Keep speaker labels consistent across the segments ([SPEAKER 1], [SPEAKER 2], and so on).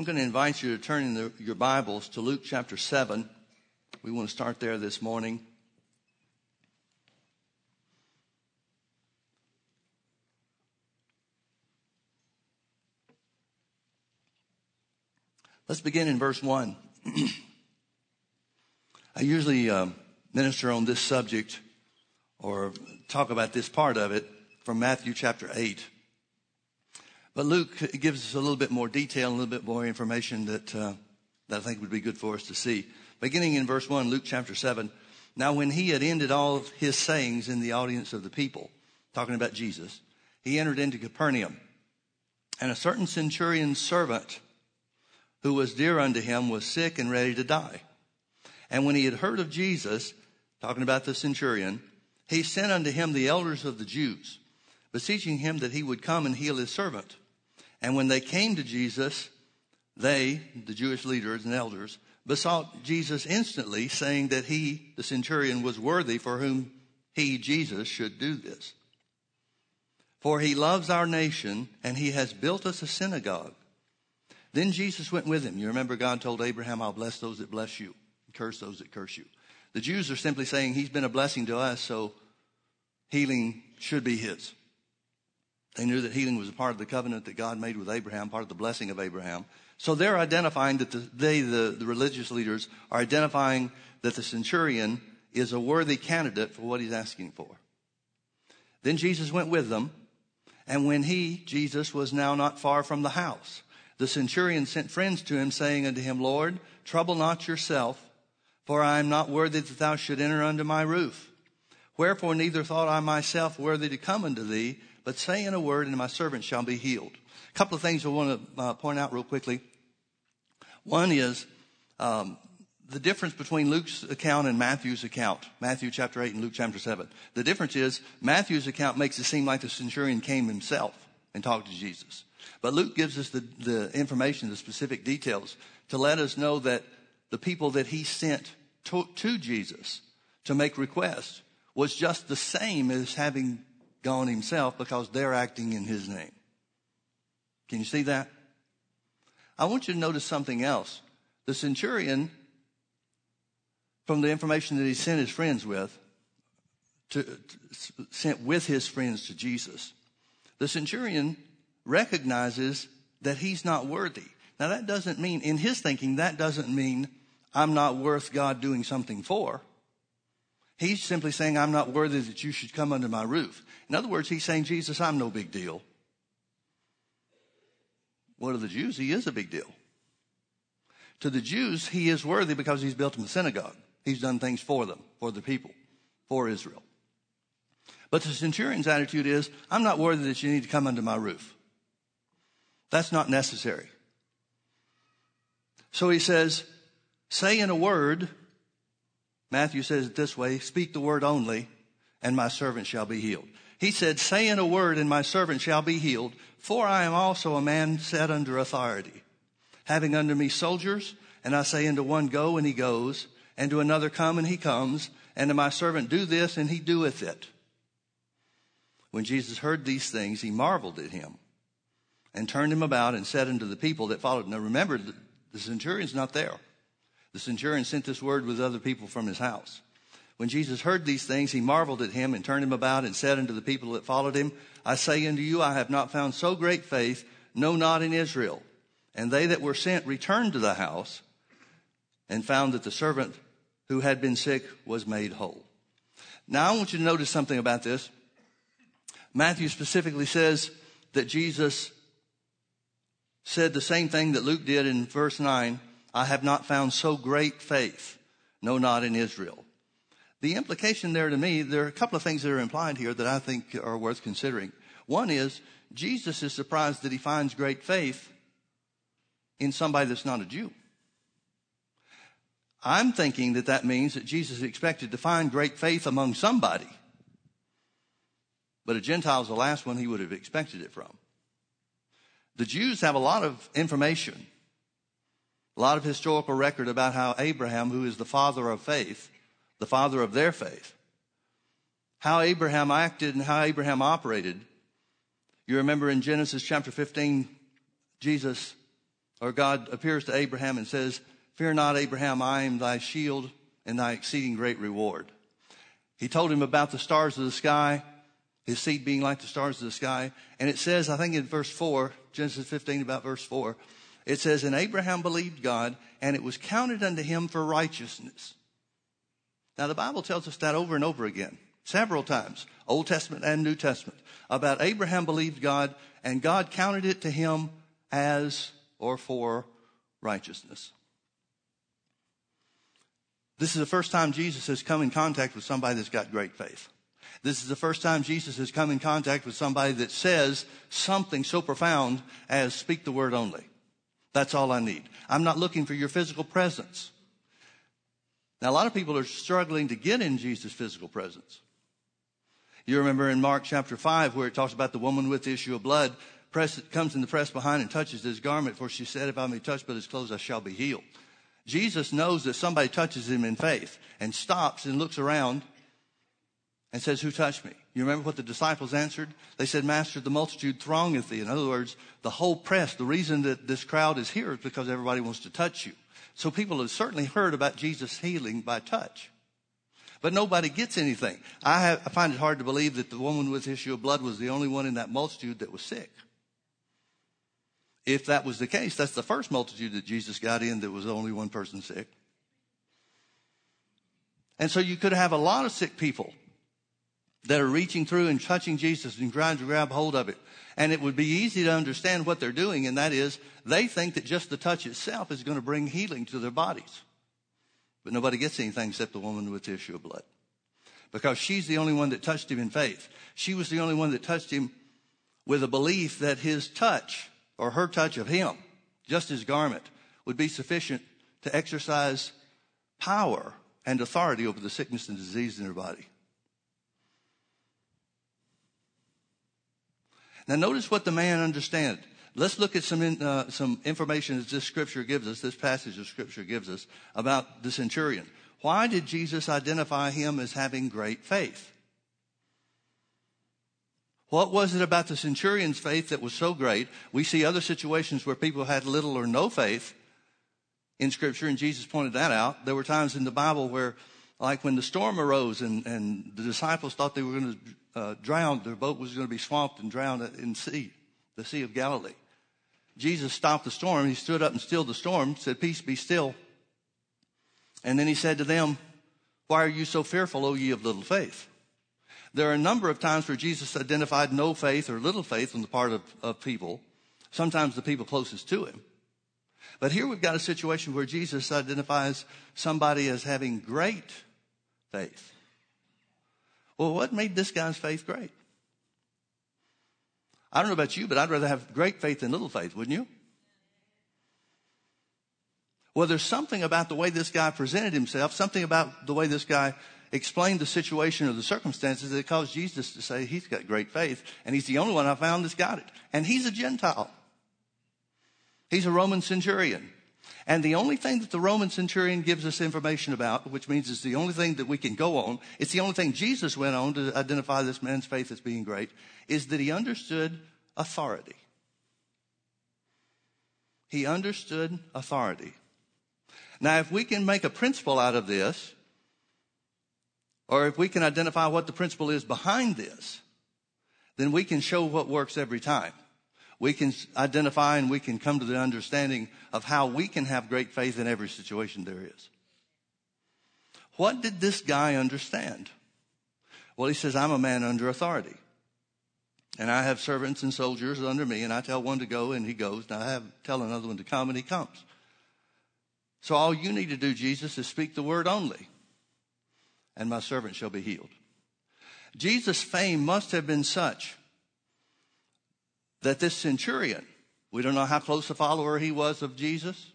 [SPEAKER 1] I'm going to invite you to turn in the, your Bibles to Luke chapter 7. We want to start there this morning. Let's begin in verse 1. I usually uh, minister on this subject or talk about this part of it from Matthew chapter 8. But Luke gives us a little bit more detail, a little bit more information that, uh, that I think would be good for us to see. Beginning in verse 1, Luke chapter 7. Now, when he had ended all his sayings in the audience of the people, talking about Jesus, he entered into Capernaum. And a certain centurion's servant, who was dear unto him, was sick and ready to die. And when he had heard of Jesus, talking about the centurion, he sent unto him the elders of the Jews, beseeching him that he would come and heal his servant. And when they came to Jesus, they, the Jewish leaders and elders, besought Jesus instantly, saying that he, the centurion, was worthy for whom he, Jesus, should do this. For he loves our nation, and he has built us a synagogue. Then Jesus went with him. You remember God told Abraham, I'll bless those that bless you, and curse those that curse you. The Jews are simply saying he's been a blessing to us, so healing should be his. They knew that healing was a part of the covenant that God made with Abraham, part of the blessing of Abraham. So they're identifying that the, they, the, the religious leaders, are identifying that the centurion is a worthy candidate for what he's asking for. Then Jesus went with them, and when he, Jesus, was now not far from the house, the centurion sent friends to him, saying unto him, Lord, trouble not yourself, for I am not worthy that thou should enter under my roof. Wherefore neither thought I myself worthy to come unto thee, but say in a word, and my servant shall be healed. A couple of things I want to uh, point out real quickly. One is um, the difference between Luke's account and Matthew's account, Matthew chapter 8 and Luke chapter 7. The difference is Matthew's account makes it seem like the centurion came himself and talked to Jesus. But Luke gives us the, the information, the specific details to let us know that the people that he sent to, to Jesus to make requests was just the same as having gone himself because they're acting in his name. Can you see that? I want you to notice something else. The centurion, from the information that he sent his friends with, to, to, sent with his friends to Jesus, the centurion recognizes that he's not worthy. Now that doesn't mean, in his thinking, that doesn't mean I'm not worth God doing something for. He's simply saying, I'm not worthy that you should come under my roof. In other words, he's saying, Jesus, I'm no big deal. What are the Jews? He is a big deal. To the Jews, he is worthy because he's built them a synagogue. He's done things for them, for the people, for Israel. But the centurion's attitude is, I'm not worthy that you need to come under my roof. That's not necessary. So he says, say in a word, Matthew says it this way speak the word only, and my servant shall be healed. He said, Say in a word, and my servant shall be healed, for I am also a man set under authority, having under me soldiers, and I say unto one, Go, and he goes, and to another, Come, and he comes, and to my servant, Do this, and he doeth it. When Jesus heard these things, he marveled at him, and turned him about, and said unto the people that followed. Now remember, the centurion's not there. The centurion sent this word with other people from his house. When Jesus heard these things, he marveled at him and turned him about and said unto the people that followed him, I say unto you, I have not found so great faith, no, not in Israel. And they that were sent returned to the house and found that the servant who had been sick was made whole. Now I want you to notice something about this. Matthew specifically says that Jesus said the same thing that Luke did in verse 9 I have not found so great faith, no, not in Israel. The implication there to me, there are a couple of things that are implied here that I think are worth considering. One is Jesus is surprised that he finds great faith in somebody that's not a Jew. I'm thinking that that means that Jesus expected to find great faith among somebody. But a Gentile is the last one he would have expected it from. The Jews have a lot of information a lot of historical record about how Abraham, who is the father of faith, the father of their faith, how Abraham acted and how Abraham operated. You remember in Genesis chapter 15, Jesus or God appears to Abraham and says, Fear not, Abraham, I am thy shield and thy exceeding great reward. He told him about the stars of the sky, his seed being like the stars of the sky. And it says, I think in verse 4, Genesis 15, about verse 4, it says, And Abraham believed God, and it was counted unto him for righteousness. Now, the Bible tells us that over and over again, several times, Old Testament and New Testament, about Abraham believed God, and God counted it to him as or for righteousness. This is the first time Jesus has come in contact with somebody that's got great faith. This is the first time Jesus has come in contact with somebody that says something so profound as speak the word only. That's all I need. I'm not looking for your physical presence. Now, a lot of people are struggling to get in Jesus' physical presence. You remember in Mark chapter 5 where it talks about the woman with the issue of blood press, comes in the press behind and touches his garment, for she said, If I may touch but his clothes, I shall be healed. Jesus knows that somebody touches him in faith and stops and looks around and says, Who touched me? You remember what the disciples answered? They said, Master, the multitude throngeth thee. In other words, the whole press, the reason that this crowd is here is because everybody wants to touch you. So people have certainly heard about Jesus healing by touch. But nobody gets anything. I, have, I find it hard to believe that the woman with issue of blood was the only one in that multitude that was sick. If that was the case, that's the first multitude that Jesus got in that was only one person sick. And so you could have a lot of sick people that are reaching through and touching Jesus and trying to grab hold of it. And it would be easy to understand what they're doing, and that is they think that just the touch itself is going to bring healing to their bodies. But nobody gets anything except the woman with the issue of blood. Because she's the only one that touched him in faith. She was the only one that touched him with a belief that his touch or her touch of him, just his garment, would be sufficient to exercise power and authority over the sickness and disease in her body. Now, notice what the man understood. Let's look at some, in, uh, some information that this scripture gives us, this passage of scripture gives us about the centurion. Why did Jesus identify him as having great faith? What was it about the centurion's faith that was so great? We see other situations where people had little or no faith in scripture, and Jesus pointed that out. There were times in the Bible where, like when the storm arose and, and the disciples thought they were going to uh, drown, their boat was going to be swamped and drowned in sea, the Sea of Galilee. Jesus stopped the storm. He stood up and stilled the storm, said, Peace be still. And then he said to them, Why are you so fearful, O ye of little faith? There are a number of times where Jesus identified no faith or little faith on the part of, of people, sometimes the people closest to him. But here we've got a situation where Jesus identifies somebody as having great faith. Well, what made this guy's faith great? I don't know about you, but I'd rather have great faith than little faith, wouldn't you? Well, there's something about the way this guy presented himself, something about the way this guy explained the situation or the circumstances that caused Jesus to say he's got great faith, and he's the only one I found that's got it. And he's a Gentile. He's a Roman centurion. And the only thing that the Roman centurion gives us information about, which means it's the only thing that we can go on, it's the only thing Jesus went on to identify this man's faith as being great, is that he understood authority. He understood authority. Now, if we can make a principle out of this, or if we can identify what the principle is behind this, then we can show what works every time we can identify and we can come to the understanding of how we can have great faith in every situation there is. What did this guy understand? Well, he says, I'm a man under authority. And I have servants and soldiers under me, and I tell one to go and he goes, and I have tell another one to come and he comes. So all you need to do, Jesus, is speak the word only, and my servant shall be healed. Jesus' fame must have been such that this centurion, we don't know how close a follower he was of Jesus.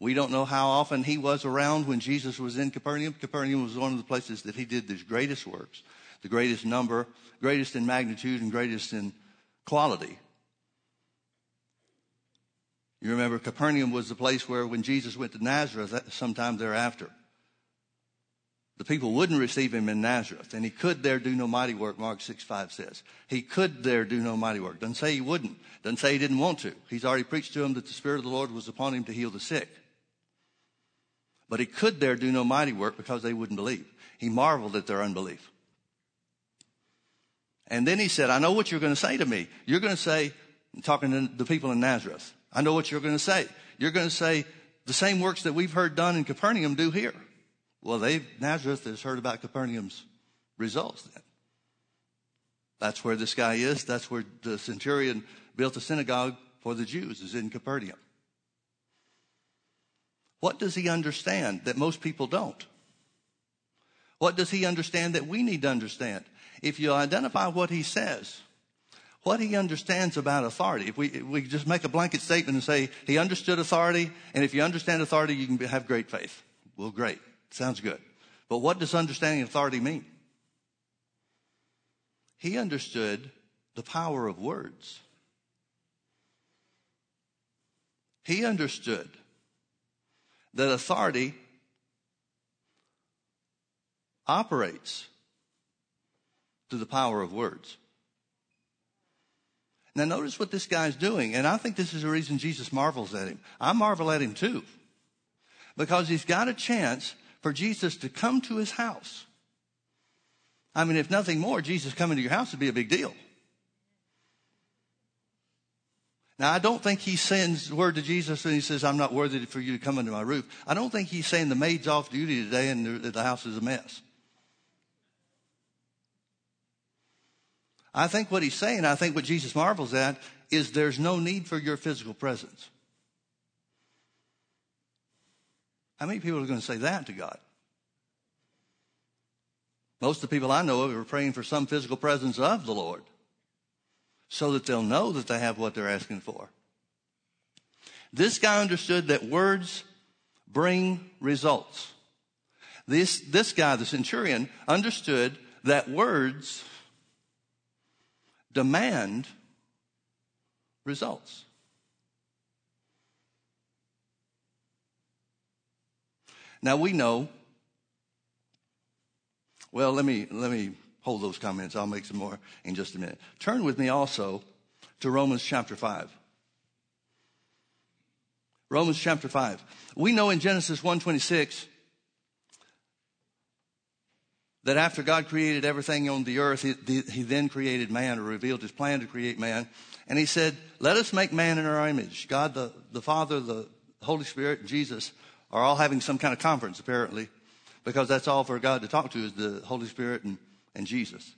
[SPEAKER 1] We don't know how often he was around when Jesus was in Capernaum. Capernaum was one of the places that he did his greatest works, the greatest number, greatest in magnitude, and greatest in quality. You remember Capernaum was the place where when Jesus went to Nazareth sometime thereafter, the people wouldn't receive him in Nazareth, and he could there do no mighty work, Mark 6 5 says. He could there do no mighty work. Doesn't say he wouldn't. Doesn't say he didn't want to. He's already preached to them that the Spirit of the Lord was upon him to heal the sick. But he could there do no mighty work because they wouldn't believe. He marveled at their unbelief. And then he said, I know what you're going to say to me. You're going to say, talking to the people in Nazareth, I know what you're going to say. You're going to say, the same works that we've heard done in Capernaum do here. Well, they Nazareth has heard about Capernaum's results then. That's where this guy is. That's where the centurion built a synagogue for the Jews, is in Capernaum. What does he understand that most people don't? What does he understand that we need to understand? If you identify what he says, what he understands about authority. If we, if we just make a blanket statement and say he understood authority, and if you understand authority, you can have great faith. Well, great. Sounds good. But what does understanding authority mean? He understood the power of words. He understood that authority operates through the power of words. Now, notice what this guy's doing, and I think this is the reason Jesus marvels at him. I marvel at him too, because he's got a chance for Jesus to come to his house. I mean, if nothing more, Jesus coming to your house would be a big deal. Now, I don't think he sends word to Jesus and he says, I'm not worthy for you to come under my roof. I don't think he's saying the maid's off duty today and the house is a mess. I think what he's saying, I think what Jesus marvels at, is there's no need for your physical presence. How many people are going to say that to God? Most of the people I know of are praying for some physical presence of the Lord so that they'll know that they have what they're asking for. This guy understood that words bring results. This, this guy, the centurion, understood that words demand results. Now we know. Well, let me let me hold those comments. I'll make some more in just a minute. Turn with me also to Romans chapter 5. Romans chapter 5. We know in Genesis 126 that after God created everything on the earth, he, he, then created man or revealed his plan to create man. And he said, let us make man in our image. God, the, the Father, the Holy Spirit, Jesus are all having some kind of conference, apparently, because that's all for God to talk to is the Holy Spirit and, and Jesus.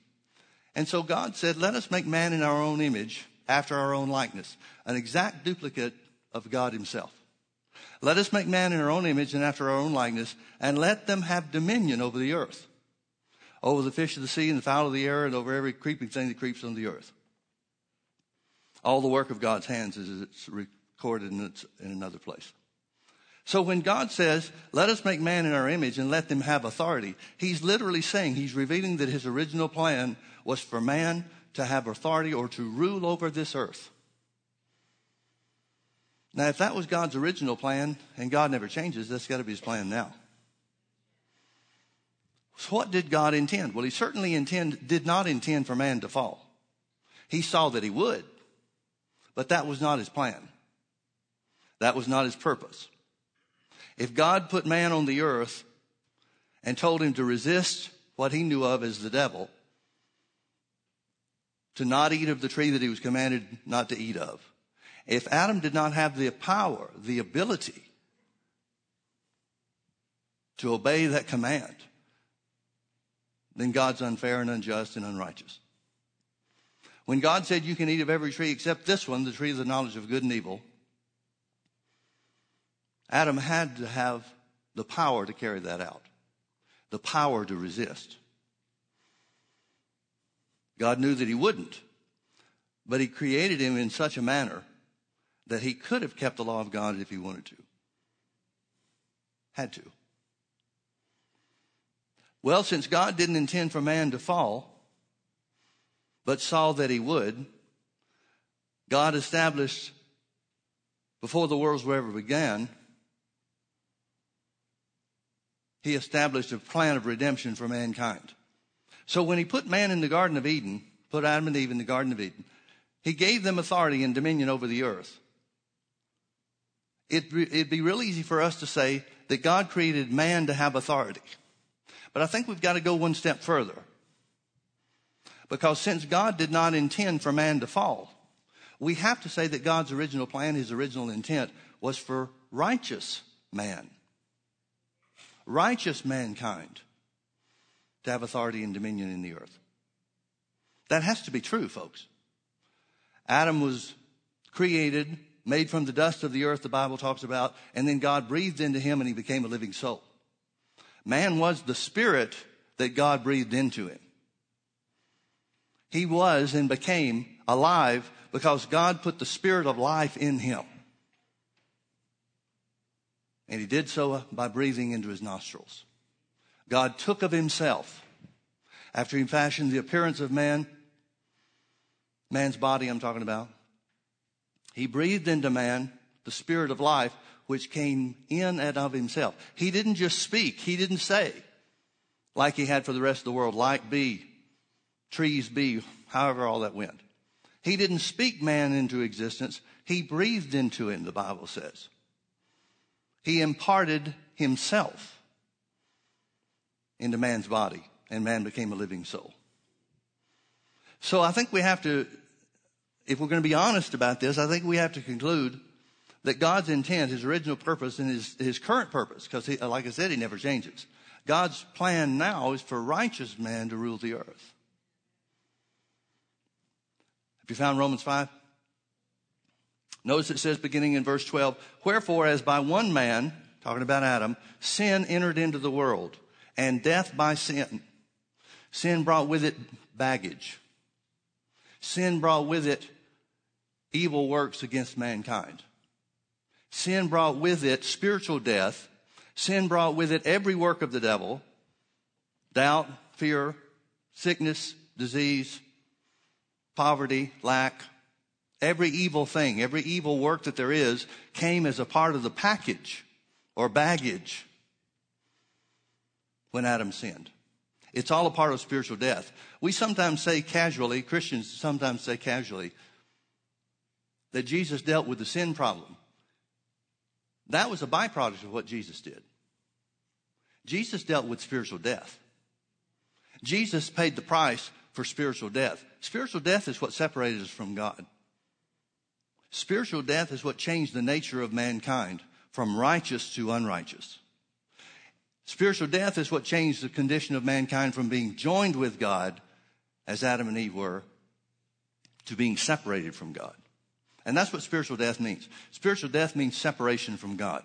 [SPEAKER 1] And so God said, let us make man in our own image, after our own likeness, an exact duplicate of God himself. Let us make man in our own image and after our own likeness, and let them have dominion over the earth over the fish of the sea and the fowl of the air and over every creeping thing that creeps on the earth. All the work of God's hands is recorded in, in another place. So when God says, let us make man in our image and let them have authority, he's literally saying, he's revealing that his original plan was for man to have authority or to rule over this earth. Now, if that was God's original plan and God never changes, that's got to be his plan now. So what did God intend? Well, he certainly intend, did not intend for man to fall. He saw that he would, but that was not his plan. That was not his purpose. If God put man on the earth and told him to resist what he knew of as the devil, to not eat of the tree that he was commanded not to eat of, if Adam did not have the power, the ability to obey that command, then God's unfair and unjust and unrighteous. When God said you can eat of every tree except this one, the tree of the knowledge of good and evil, Adam had to have the power to carry that out, the power to resist. God knew that he wouldn't, but he created him in such a manner that he could have kept the law of God if he wanted to. Had to. Well, since God didn't intend for man to fall, but saw that he would, God established before the worlds were ever began, he established a plan of redemption for mankind. So when he put man in the Garden of Eden, put Adam and Eve in the Garden of Eden, he gave them authority and dominion over the earth. It, it'd be real easy for us to say that God created man to have authority. But I think we've got to go one step further. Because since God did not intend for man to fall, we have to say that God's original plan, his original intent, was for righteous man, righteous mankind to have authority and dominion in the earth. That has to be true, folks. Adam was created, made from the dust of the earth, the Bible talks about, and then God breathed into him and he became a living soul. Man was the spirit that God breathed into him. He was and became alive because God put the spirit of life in him. And he did so uh, by breathing into his nostrils. God took of himself, after he fashioned the appearance of man, man's body I'm talking about, he breathed into man the spirit of life which came in and of himself. He didn't just speak, he didn't say, like he had for the rest of the world, like be, trees be, however all that went. He didn't speak man into existence, he breathed into him, the Bible says. He imparted himself into man's body, and man became a living soul. So I think we have to, if we're going to be honest about this, I think we have to conclude that God's intent, His original purpose, and His, his current purpose, because like I said, He never changes. God's plan now is for righteous man to rule the earth. Have you found Romans 5? Notice it says, beginning in verse 12, Wherefore, as by one man, talking about Adam, sin entered into the world, and death by sin. Sin brought with it baggage. Sin brought with it evil works against mankind. Sin brought with it spiritual death. Sin brought with it every work of the devil doubt, fear, sickness, disease, poverty, lack. Every evil thing, every evil work that there is came as a part of the package or baggage when Adam sinned. It's all a part of spiritual death. We sometimes say casually, Christians sometimes say casually, that Jesus dealt with the sin problem. That was a byproduct of what Jesus did. Jesus dealt with spiritual death. Jesus paid the price for spiritual death. Spiritual death is what separated us from God. Spiritual death is what changed the nature of mankind from righteous to unrighteous. Spiritual death is what changed the condition of mankind from being joined with God, as Adam and Eve were, to being separated from God. And that's what spiritual death means. Spiritual death means separation from God.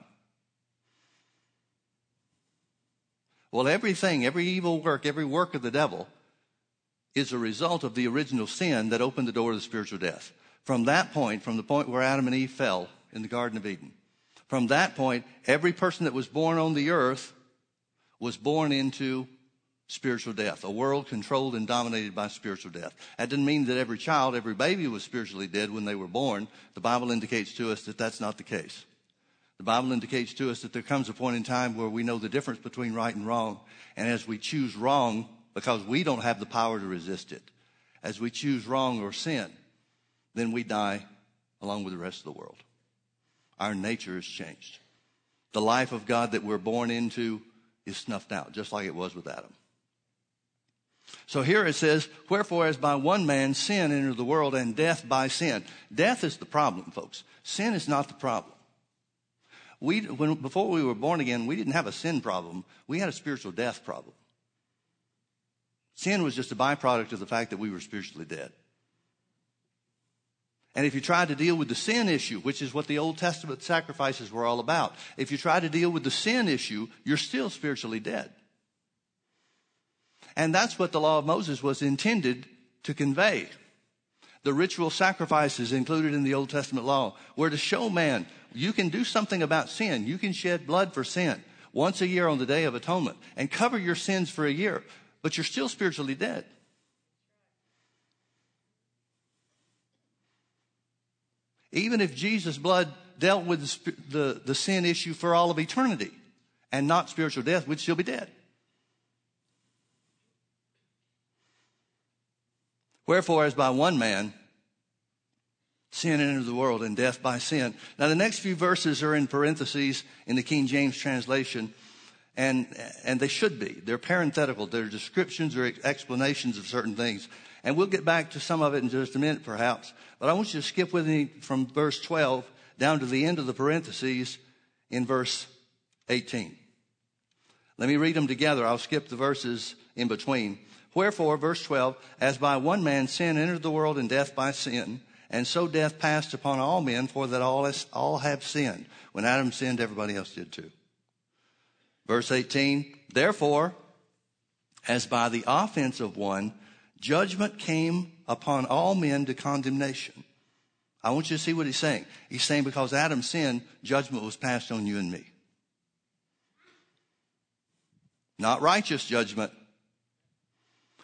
[SPEAKER 1] Well, everything, every evil work, every work of the devil is a result of the original sin that opened the door to spiritual death. From that point, from the point where Adam and Eve fell in the Garden of Eden, from that point, every person that was born on the earth was born into spiritual death, a world controlled and dominated by spiritual death. That didn't mean that every child, every baby was spiritually dead when they were born. The Bible indicates to us that that's not the case. The Bible indicates to us that there comes a point in time where we know the difference between right and wrong. And as we choose wrong, because we don't have the power to resist it, as we choose wrong or sin, then we die along with the rest of the world. Our nature is changed. The life of God that we're born into is snuffed out, just like it was with Adam. So here it says, Wherefore, as by one man sin entered the world, and death by sin. Death is the problem, folks. Sin is not the problem. We, when, before we were born again, we didn't have a sin problem. We had a spiritual death problem. Sin was just a byproduct of the fact that we were spiritually dead. And if you try to deal with the sin issue, which is what the Old Testament sacrifices were all about, if you try to deal with the sin issue, you're still spiritually dead. And that's what the law of Moses was intended to convey. The ritual sacrifices included in the Old Testament law were to show man you can do something about sin. You can shed blood for sin once a year on the Day of Atonement and cover your sins for a year, but you're still spiritually dead. Even if Jesus' blood dealt with the, the, the sin issue for all of eternity, and not spiritual death, we'd still be dead. Wherefore, as by one man, sin entered the world and death by sin. Now, the next few verses are in parentheses in the King James translation, and, and they should be. They're parenthetical. They're descriptions or explanations of certain things. And we'll get back to some of it in just a minute, perhaps. But I want you to skip with me from verse 12 down to the end of the parentheses in verse 18. Let me read them together. I'll skip the verses in between. Wherefore, verse 12, as by one man sin entered the world and death by sin, and so death passed upon all men, for that all, all have sinned. When Adam sinned, everybody else did too. Verse 18, therefore, as by the offense of one, judgment came upon all men to condemnation. I want you to see what he's saying. He's saying because Adam sinned, judgment was passed on you and me. Not righteous judgment,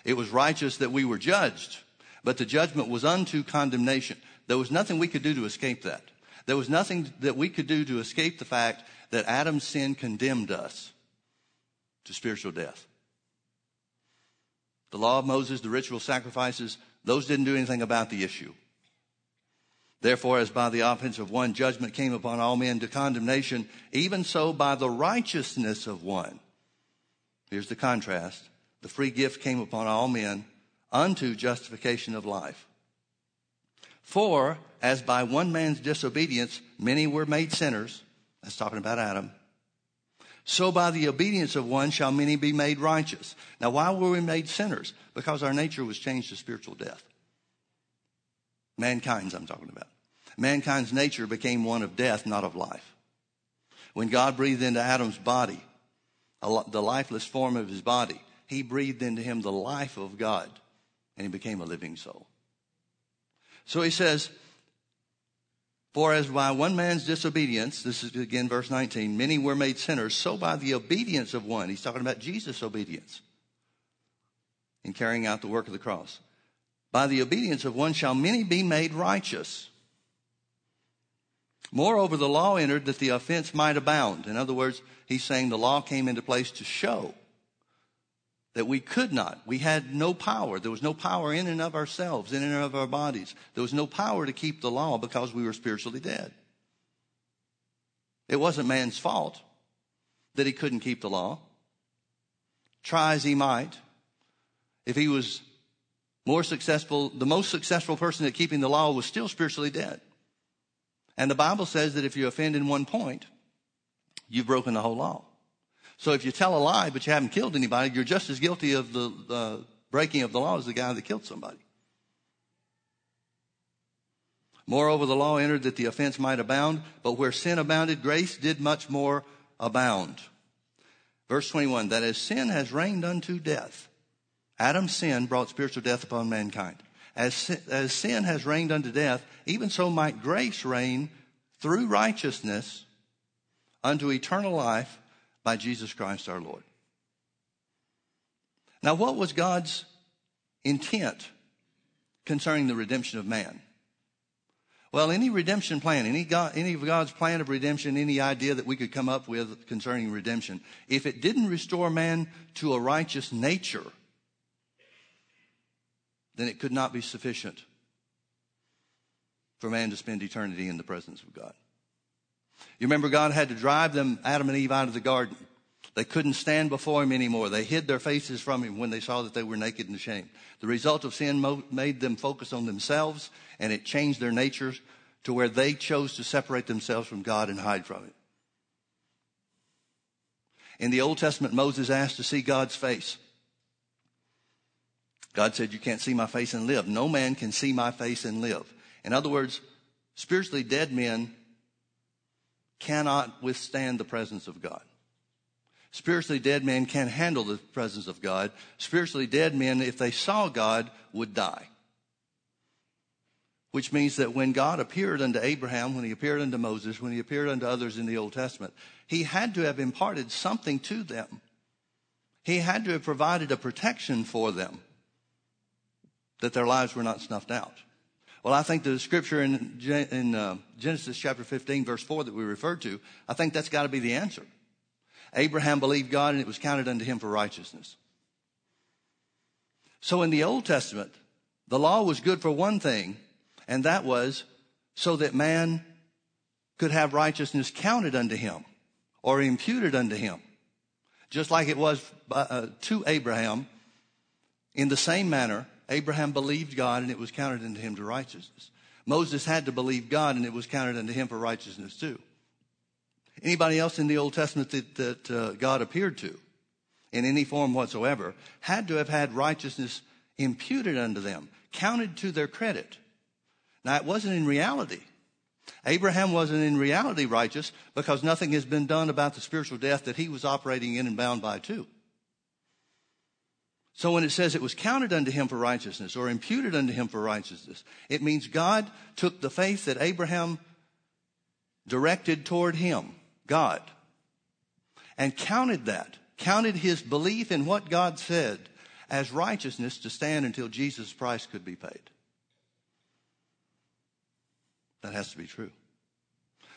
[SPEAKER 1] it was righteous that we were judged, but the judgment was unto condemnation. There was nothing we could do to escape that. There was nothing that we could do to escape the fact that Adam's sin condemned us to spiritual death. The law of Moses, the ritual sacrifices, those didn't do anything about the issue. Therefore, as by the offense of one judgment came upon all men to condemnation, even so by the righteousness of one. Here's the contrast the free gift came upon all men unto justification of life. For as by one man's disobedience many were made sinners, that's talking about Adam, so by the obedience of one shall many be made righteous. Now, why were we made sinners? Because our nature was changed to spiritual death. Mankind's, I'm talking about. Mankind's nature became one of death, not of life. When God breathed into Adam's body, the lifeless form of his body, he breathed into him the life of God and he became a living soul. So he says, For as by one man's disobedience, this is again verse 19, many were made sinners, so by the obedience of one, he's talking about Jesus' obedience in carrying out the work of the cross. By the obedience of one shall many be made righteous. Moreover, the law entered that the offense might abound. In other words, he's saying the law came into place to show that we could not. We had no power. There was no power in and of ourselves, in and of our bodies. There was no power to keep the law because we were spiritually dead. It wasn't man's fault that he couldn't keep the law. Try as he might. If he was more successful, the most successful person at keeping the law was still spiritually dead. And the Bible says that if you offend in one point, you've broken the whole law. So if you tell a lie but you haven't killed anybody, you're just as guilty of the uh, breaking of the law as the guy that killed somebody. Moreover, the law entered that the offense might abound, but where sin abounded, grace did much more abound. Verse 21, that as sin has reigned unto death, Adam's sin brought spiritual death upon mankind. As, as sin has reigned unto death, even so might grace reign through righteousness unto eternal life by Jesus Christ our Lord. Now, what was God's intent concerning the redemption of man? Well, any redemption plan, any, God, any of God's plan of redemption, any idea that we could come up with concerning redemption, if it didn't restore man to a righteous nature, then it could not be sufficient for man to spend eternity in the presence of God. You remember God had to drive them, Adam and Eve, out of the garden. They couldn't stand before him anymore. They hid their faces from him when they saw that they were naked and ashamed. The result of sin made them focus on themselves, and it changed their natures to where they chose to separate themselves from God and hide from Him. In the Old Testament, Moses asked to see God's face. God said, You can't see my face and live. No man can see my face and live. In other words, spiritually dead men cannot withstand the presence of God. Spiritually dead men can't handle the presence of God. Spiritually dead men, if they saw God, would die. Which means that when God appeared unto Abraham, when he appeared unto Moses, when he appeared unto others in the Old Testament, he had to have imparted something to them. He had to have provided a protection for them that their lives were not snuffed out. Well, I think the scripture in, in uh, Genesis chapter 15, verse 4 that we referred to, I think that's got to be the answer. Abraham believed God and it was counted unto him for righteousness. So in the Old Testament, the law was good for one thing, and that was so that man could have righteousness counted unto him or imputed unto him. Just like it was uh, to Abraham, in the same manner, Abraham believed God and it was counted unto him to righteousness. Moses had to believe God and it was counted unto him for righteousness too. Anybody else in the Old Testament that, that uh, God appeared to in any form whatsoever had to have had righteousness imputed unto them, counted to their credit. Now, it wasn't in reality. Abraham wasn't in reality righteous because nothing has been done about the spiritual death that he was operating in and bound by too. So when it says it was counted unto him for righteousness or imputed unto him for righteousness, it means God took the faith that Abraham directed toward him, God, and counted that, counted his belief in what God said as righteousness to stand until Jesus' price could be paid. That has to be true.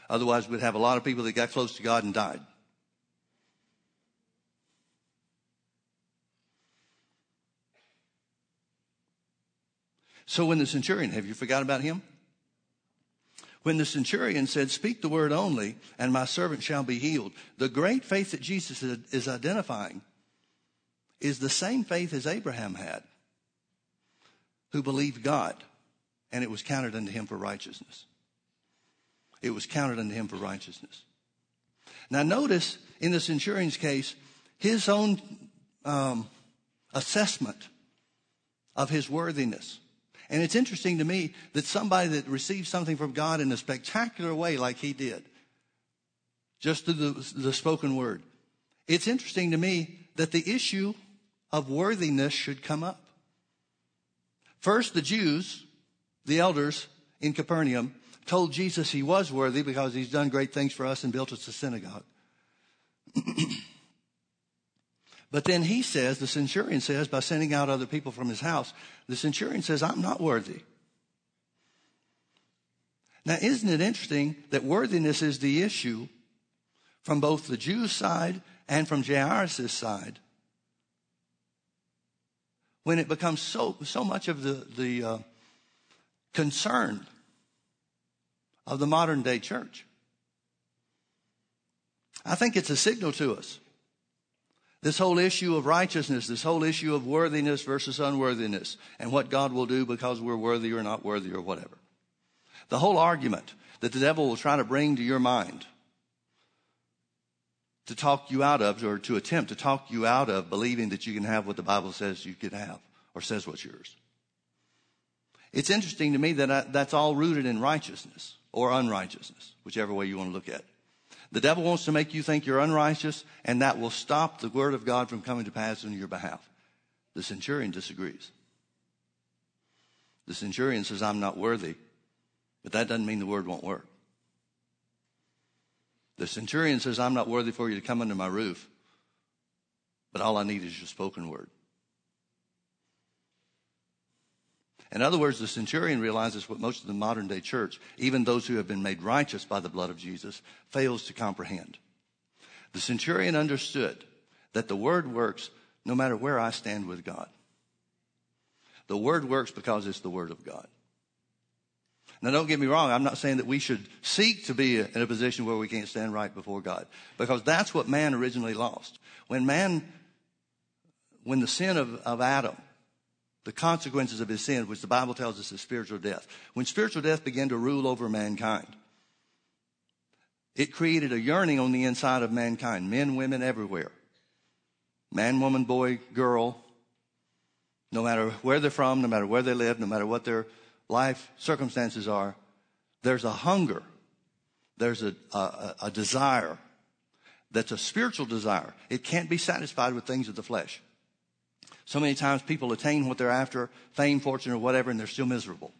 [SPEAKER 1] Otherwise, we'd have a lot of people that got close to God and died. So when the centurion, have you forgot about him? When the centurion said, Speak the word only, and my servant shall be healed, the great faith that Jesus is identifying is the same faith as Abraham had, who believed God, and it was counted unto him for righteousness. It was counted unto him for righteousness. Now, notice in the centurion's case, his own um, assessment of his worthiness and it's interesting to me that somebody that received something from God in a spectacular way, like he did, just through the, the spoken word, it's interesting to me that the issue of worthiness should come up. First, the Jews, the elders in Capernaum, told Jesus he was worthy because he's done great things for us and built us a synagogue. But then he says, the centurion says, by sending out other people from his house, the centurion says, I'm not worthy. Now, isn't it interesting that worthiness is the issue from both the Jews' side and from Jairus' side? When it becomes so, so much of the, the uh, concern of the modern day church. I think it's a signal to us this whole issue of righteousness, this whole issue of worthiness versus unworthiness, and what God will do because we're worthy or not worthy or whatever. The whole argument that the devil will try to bring to your mind to talk you out of, or to attempt to talk you out of believing that you can have what the Bible says you can have, or says what's yours. It's interesting to me that I, that's all rooted in righteousness or unrighteousness, whichever way you want to look at it. The devil wants to make you think you're unrighteous, and that will stop the word of God from coming to pass on your behalf. The centurion disagrees. The centurion says, I'm not worthy, but that doesn't mean the word won't work. The centurion says, I'm not worthy for you to come under my roof, but all I need is your spoken word. In other words, the centurion realizes what most of the modern day church, even those who have been made righteous by the blood of Jesus, fails to comprehend. The centurion understood that the word works no matter where I stand with God. The word works because it's the word of God. Now, don't get me wrong. I'm not saying that we should seek to be in a position where we can't stand right before God, because that's what man originally lost. When man, when the sin of, of Adam the consequences of his sin, which the Bible tells us is spiritual death. When spiritual death began to rule over mankind, it created a yearning on the inside of mankind, men, women, everywhere. Man, woman, boy, girl, no matter where they're from, no matter where they live, no matter what their life circumstances are, there's a hunger, there's a, a, a desire that's a spiritual desire. It can't be satisfied with things of the flesh. So many times people attain what they're after, fame, fortune, or whatever, and they're still miserable.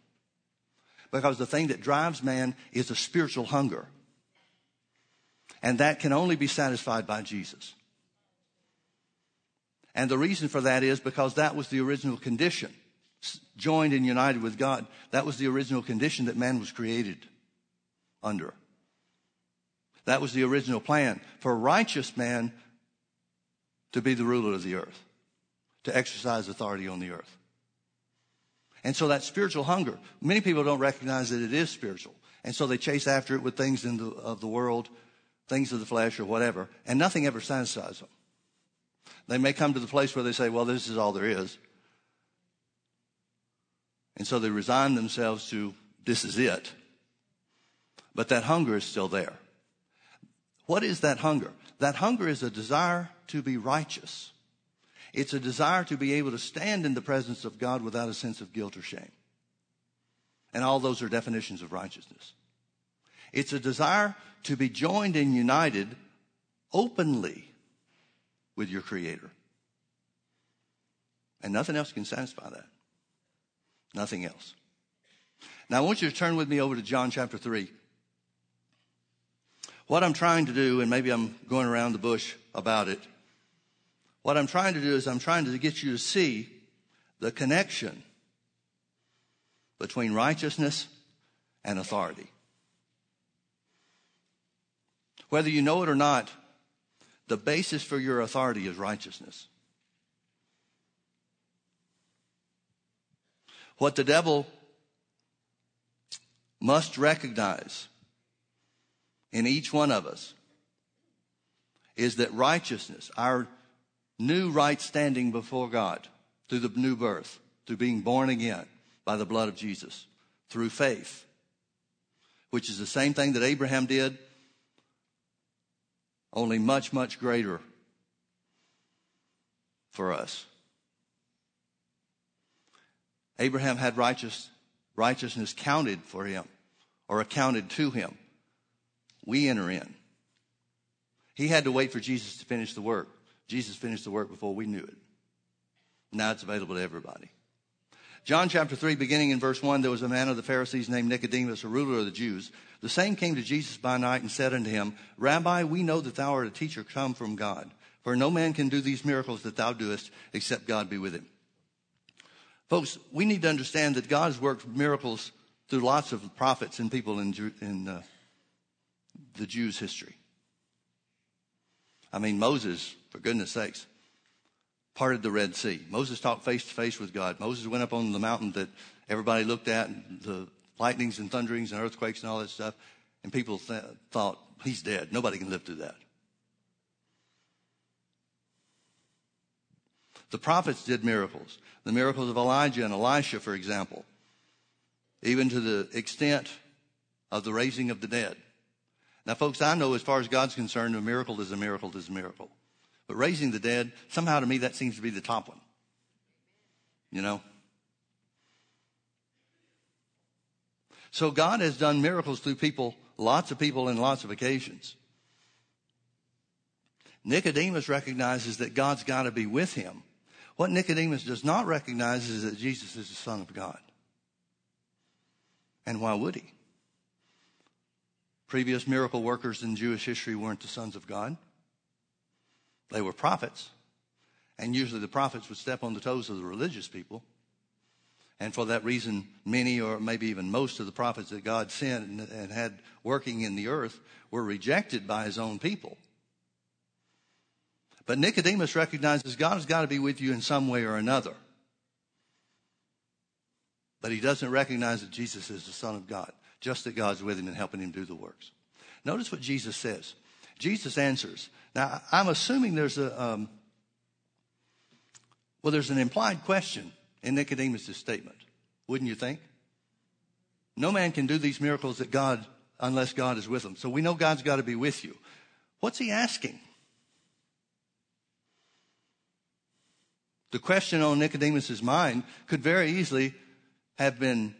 [SPEAKER 1] Because the thing that drives man is a spiritual hunger. And that can only be satisfied by Jesus. And the reason for that is because that was the original condition. Joined and united with God, that was the original condition that man was created under. That was the original plan. For righteous man to be the ruler of the earth, to exercise authority on the earth. And so that spiritual hunger, many people don't recognize that it is spiritual. And so they chase after it with things in the, of the world, things of the flesh or whatever, and nothing ever satisfies them. They may come to the place where they say, well, this is all there is. And so they resign themselves to this is it. But that hunger is still there. What is that hunger? That hunger is a desire to be righteous. It's a desire to be able to stand in the presence of God without a sense of guilt or shame. And all those are definitions of righteousness. It's a desire to be joined and united openly with your Creator. And nothing else can satisfy that. Nothing else. Now, I want you to turn with me over to John chapter 3. What I'm trying to do, and maybe I'm going around the bush about it, what I'm trying to do is I'm trying to get you to see the connection between righteousness and authority. Whether you know it or not, the basis for your authority is righteousness. What the devil must recognize in each one of us is that righteousness, our new right standing before God through the new birth, through being born again by the blood of Jesus, through faith, which is the same thing that Abraham did, only much, much greater for us. Abraham had righteous, righteousness counted for him or accounted to him. We enter in. He had to wait for Jesus to finish the work. Jesus finished the work before we knew it. Now it's available to everybody. John chapter 3, beginning in verse 1, there was a man of the Pharisees named Nicodemus, a ruler of the Jews. The same came to Jesus by night and said unto him, Rabbi, we know that thou art a teacher come from God. For no man can do these miracles that thou doest except God be with him. Folks, we need to understand that God has worked miracles through lots of prophets and people in, in uh, the Jews' history. I mean, Moses, for goodness sakes, parted the Red Sea. Moses talked face to face with God. Moses went up on the mountain that everybody looked at, the lightnings and thunderings and earthquakes and all that stuff, and people th- thought, he's dead. Nobody can live through that. The prophets did miracles. The miracles of Elijah and Elisha, for example, even to the extent of the raising of the dead. Now, folks, I know as far as God's concerned, a miracle is a miracle is a miracle. But raising the dead, somehow to me, that seems to be the top one. You know? So God has done miracles through people, lots of people in lots of occasions. Nicodemus recognizes that God's got to be with him. What Nicodemus does not recognize is that Jesus is the Son of God. And why would he? Previous miracle workers in Jewish history weren't the sons of God. They were prophets. And usually the prophets would step on the toes of the religious people. And for that reason, many or maybe even most of the prophets that God sent and had working in the earth were rejected by his own people. But Nicodemus recognizes God has got to be with you in some way or another. But he doesn't recognize that Jesus is the Son of God, just that God's with him and helping him do the works. Notice what Jesus says. Jesus answers. Now, I'm assuming there's a, um, well, there's an implied question in Nicodemus' statement, wouldn't you think? No man can do these miracles that God, unless God is with them. So we know God's got to be with you. What's he asking? The question on Nicodemus' mind could very easily have been,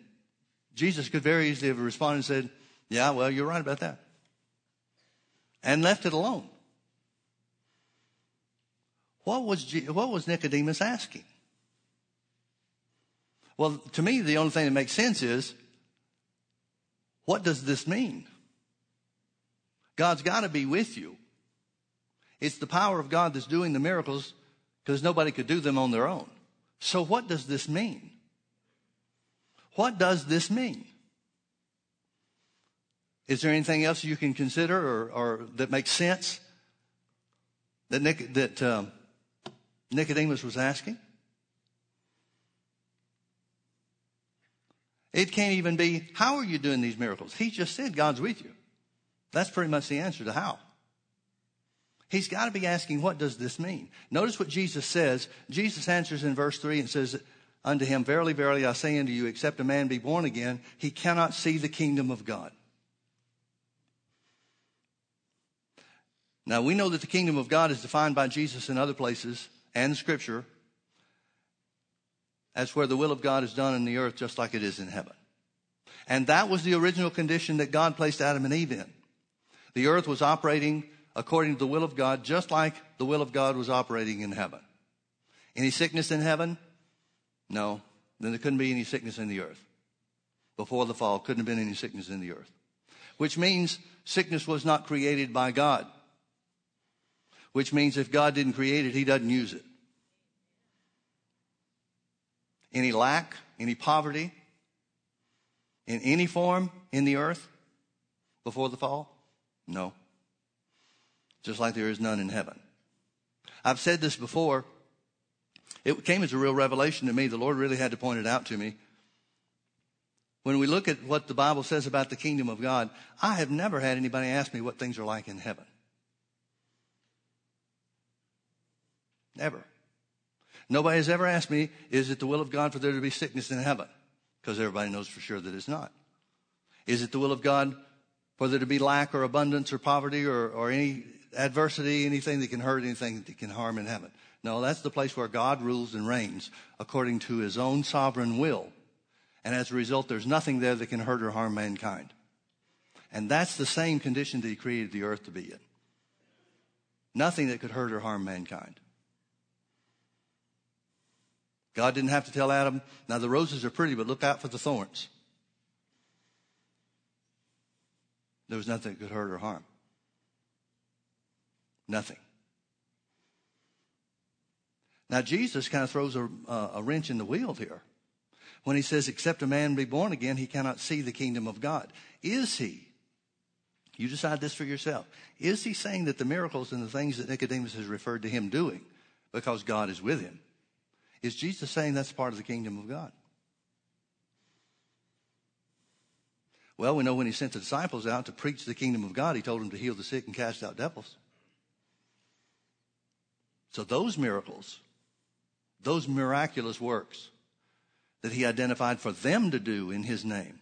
[SPEAKER 1] Jesus could very easily have responded and said, yeah, well, you're right about that and left it alone. What was, what was Nicodemus asking? Well, to me, the only thing that makes sense is what does this mean? God's got to be with you. It's the power of God that's doing the miracles because nobody could do them on their own. So, what does this mean? What does this mean? Is there anything else you can consider or, or that makes sense that, Nick, that um, Nicodemus was asking? It can't even be, how are you doing these miracles? He just said God's with you. That's pretty much the answer to how. He's got to be asking, what does this mean? Notice what Jesus says. Jesus answers in verse 3 and says unto him, Verily, verily, I say unto you, except a man be born again, he cannot see the kingdom of God. Now, we know that the kingdom of God is defined by Jesus in other places and Scripture as where the will of God is done in the earth just like it is in heaven. And that was the original condition that God placed Adam and Eve in. The earth was operating according to the will of God, just like the will of God was operating in heaven. Any sickness in heaven? No. Then there couldn't be any sickness in the earth. Before the fall, couldn't have been any sickness in the earth. Which means sickness was not created by God. Which means if God didn't create it, He doesn't use it. Any lack, any poverty, in any form in the earth before the fall? No just like there is none in heaven. I've said this before. It came as a real revelation to me. The Lord really had to point it out to me. When we look at what the Bible says about the kingdom of God, I have never had anybody ask me what things are like in heaven. Never. Nobody has ever asked me, is it the will of God for there to be sickness in heaven? Because everybody knows for sure that it's not. Is it the will of God for there to be lack or abundance or poverty or, or any adversity, anything that can hurt, anything that can harm in heaven. No, that's the place where God rules and reigns according to his own sovereign will. And as a result, there's nothing there that can hurt or harm mankind. And that's the same condition that he created the earth to be in. Nothing that could hurt or harm mankind. God didn't have to tell Adam, now the roses are pretty, but look out for the thorns. There was nothing that could hurt or harm. Nothing. Now, Jesus kind of throws a, uh, a, wrench in the wheel here when he says, Except a man be born again, he cannot see the kingdom of God. Is he? You decide this for yourself. Is he saying that the miracles and the things that Nicodemus has referred to him doing because God is with him? Is Jesus saying that's part of the kingdom of God? Well, we know when he sent the disciples out to preach the kingdom of God, he told them to heal the sick and cast out devils. So those miracles, those miraculous works that he identified for them to do in his name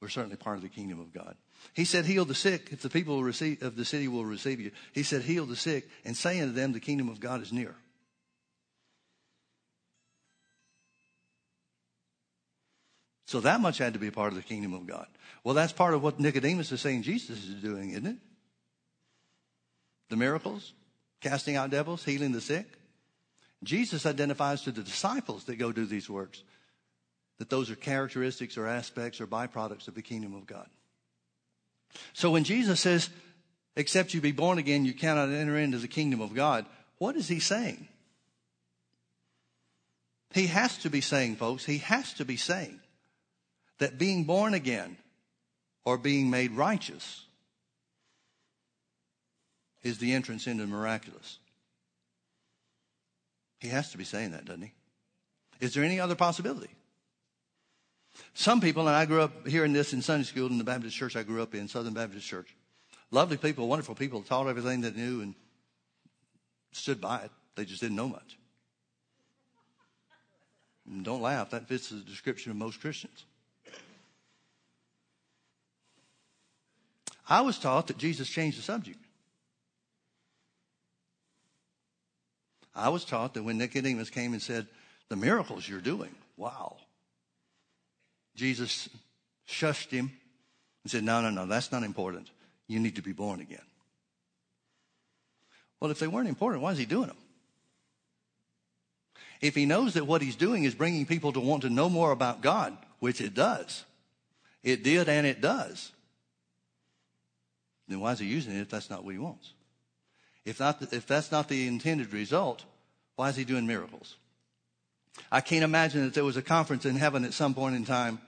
[SPEAKER 1] were certainly part of the kingdom of God. He said, heal the sick if the people of the city will receive you. He said, heal the sick and say unto them, the kingdom of God is near. So that much had to be part of the kingdom of God. Well, that's part of what Nicodemus is saying Jesus is doing, isn't it? The miracles, casting out devils, healing the sick. Jesus identifies to the disciples that go do these works that those are characteristics or aspects or byproducts of the kingdom of God. So when Jesus says, except you be born again, you cannot enter into the kingdom of God, what is he saying? He has to be saying, folks, he has to be saying that being born again or being made righteous is the entrance into the miraculous. He has to be saying that, doesn't he? Is there any other possibility? Some people, and I grew up hearing this in Sunday school in the Baptist church I grew up in, Southern Baptist Church. Lovely people, wonderful people, taught everything they knew and stood by it. They just didn't know much. And don't laugh, that fits the description of most Christians. I was taught that Jesus changed the subject. I was taught that when Nicodemus came and said, The miracles you're doing, wow. Jesus shushed him and said, No, no, no, that's not important. You need to be born again. Well, if they weren't important, why is he doing them? If he knows that what he's doing is bringing people to want to know more about God, which it does, it did and it does, then why is he using it if that's not what he wants? If, not, if that's not the intended result, why is he doing miracles? I can't imagine that there was a conference in heaven at some point in time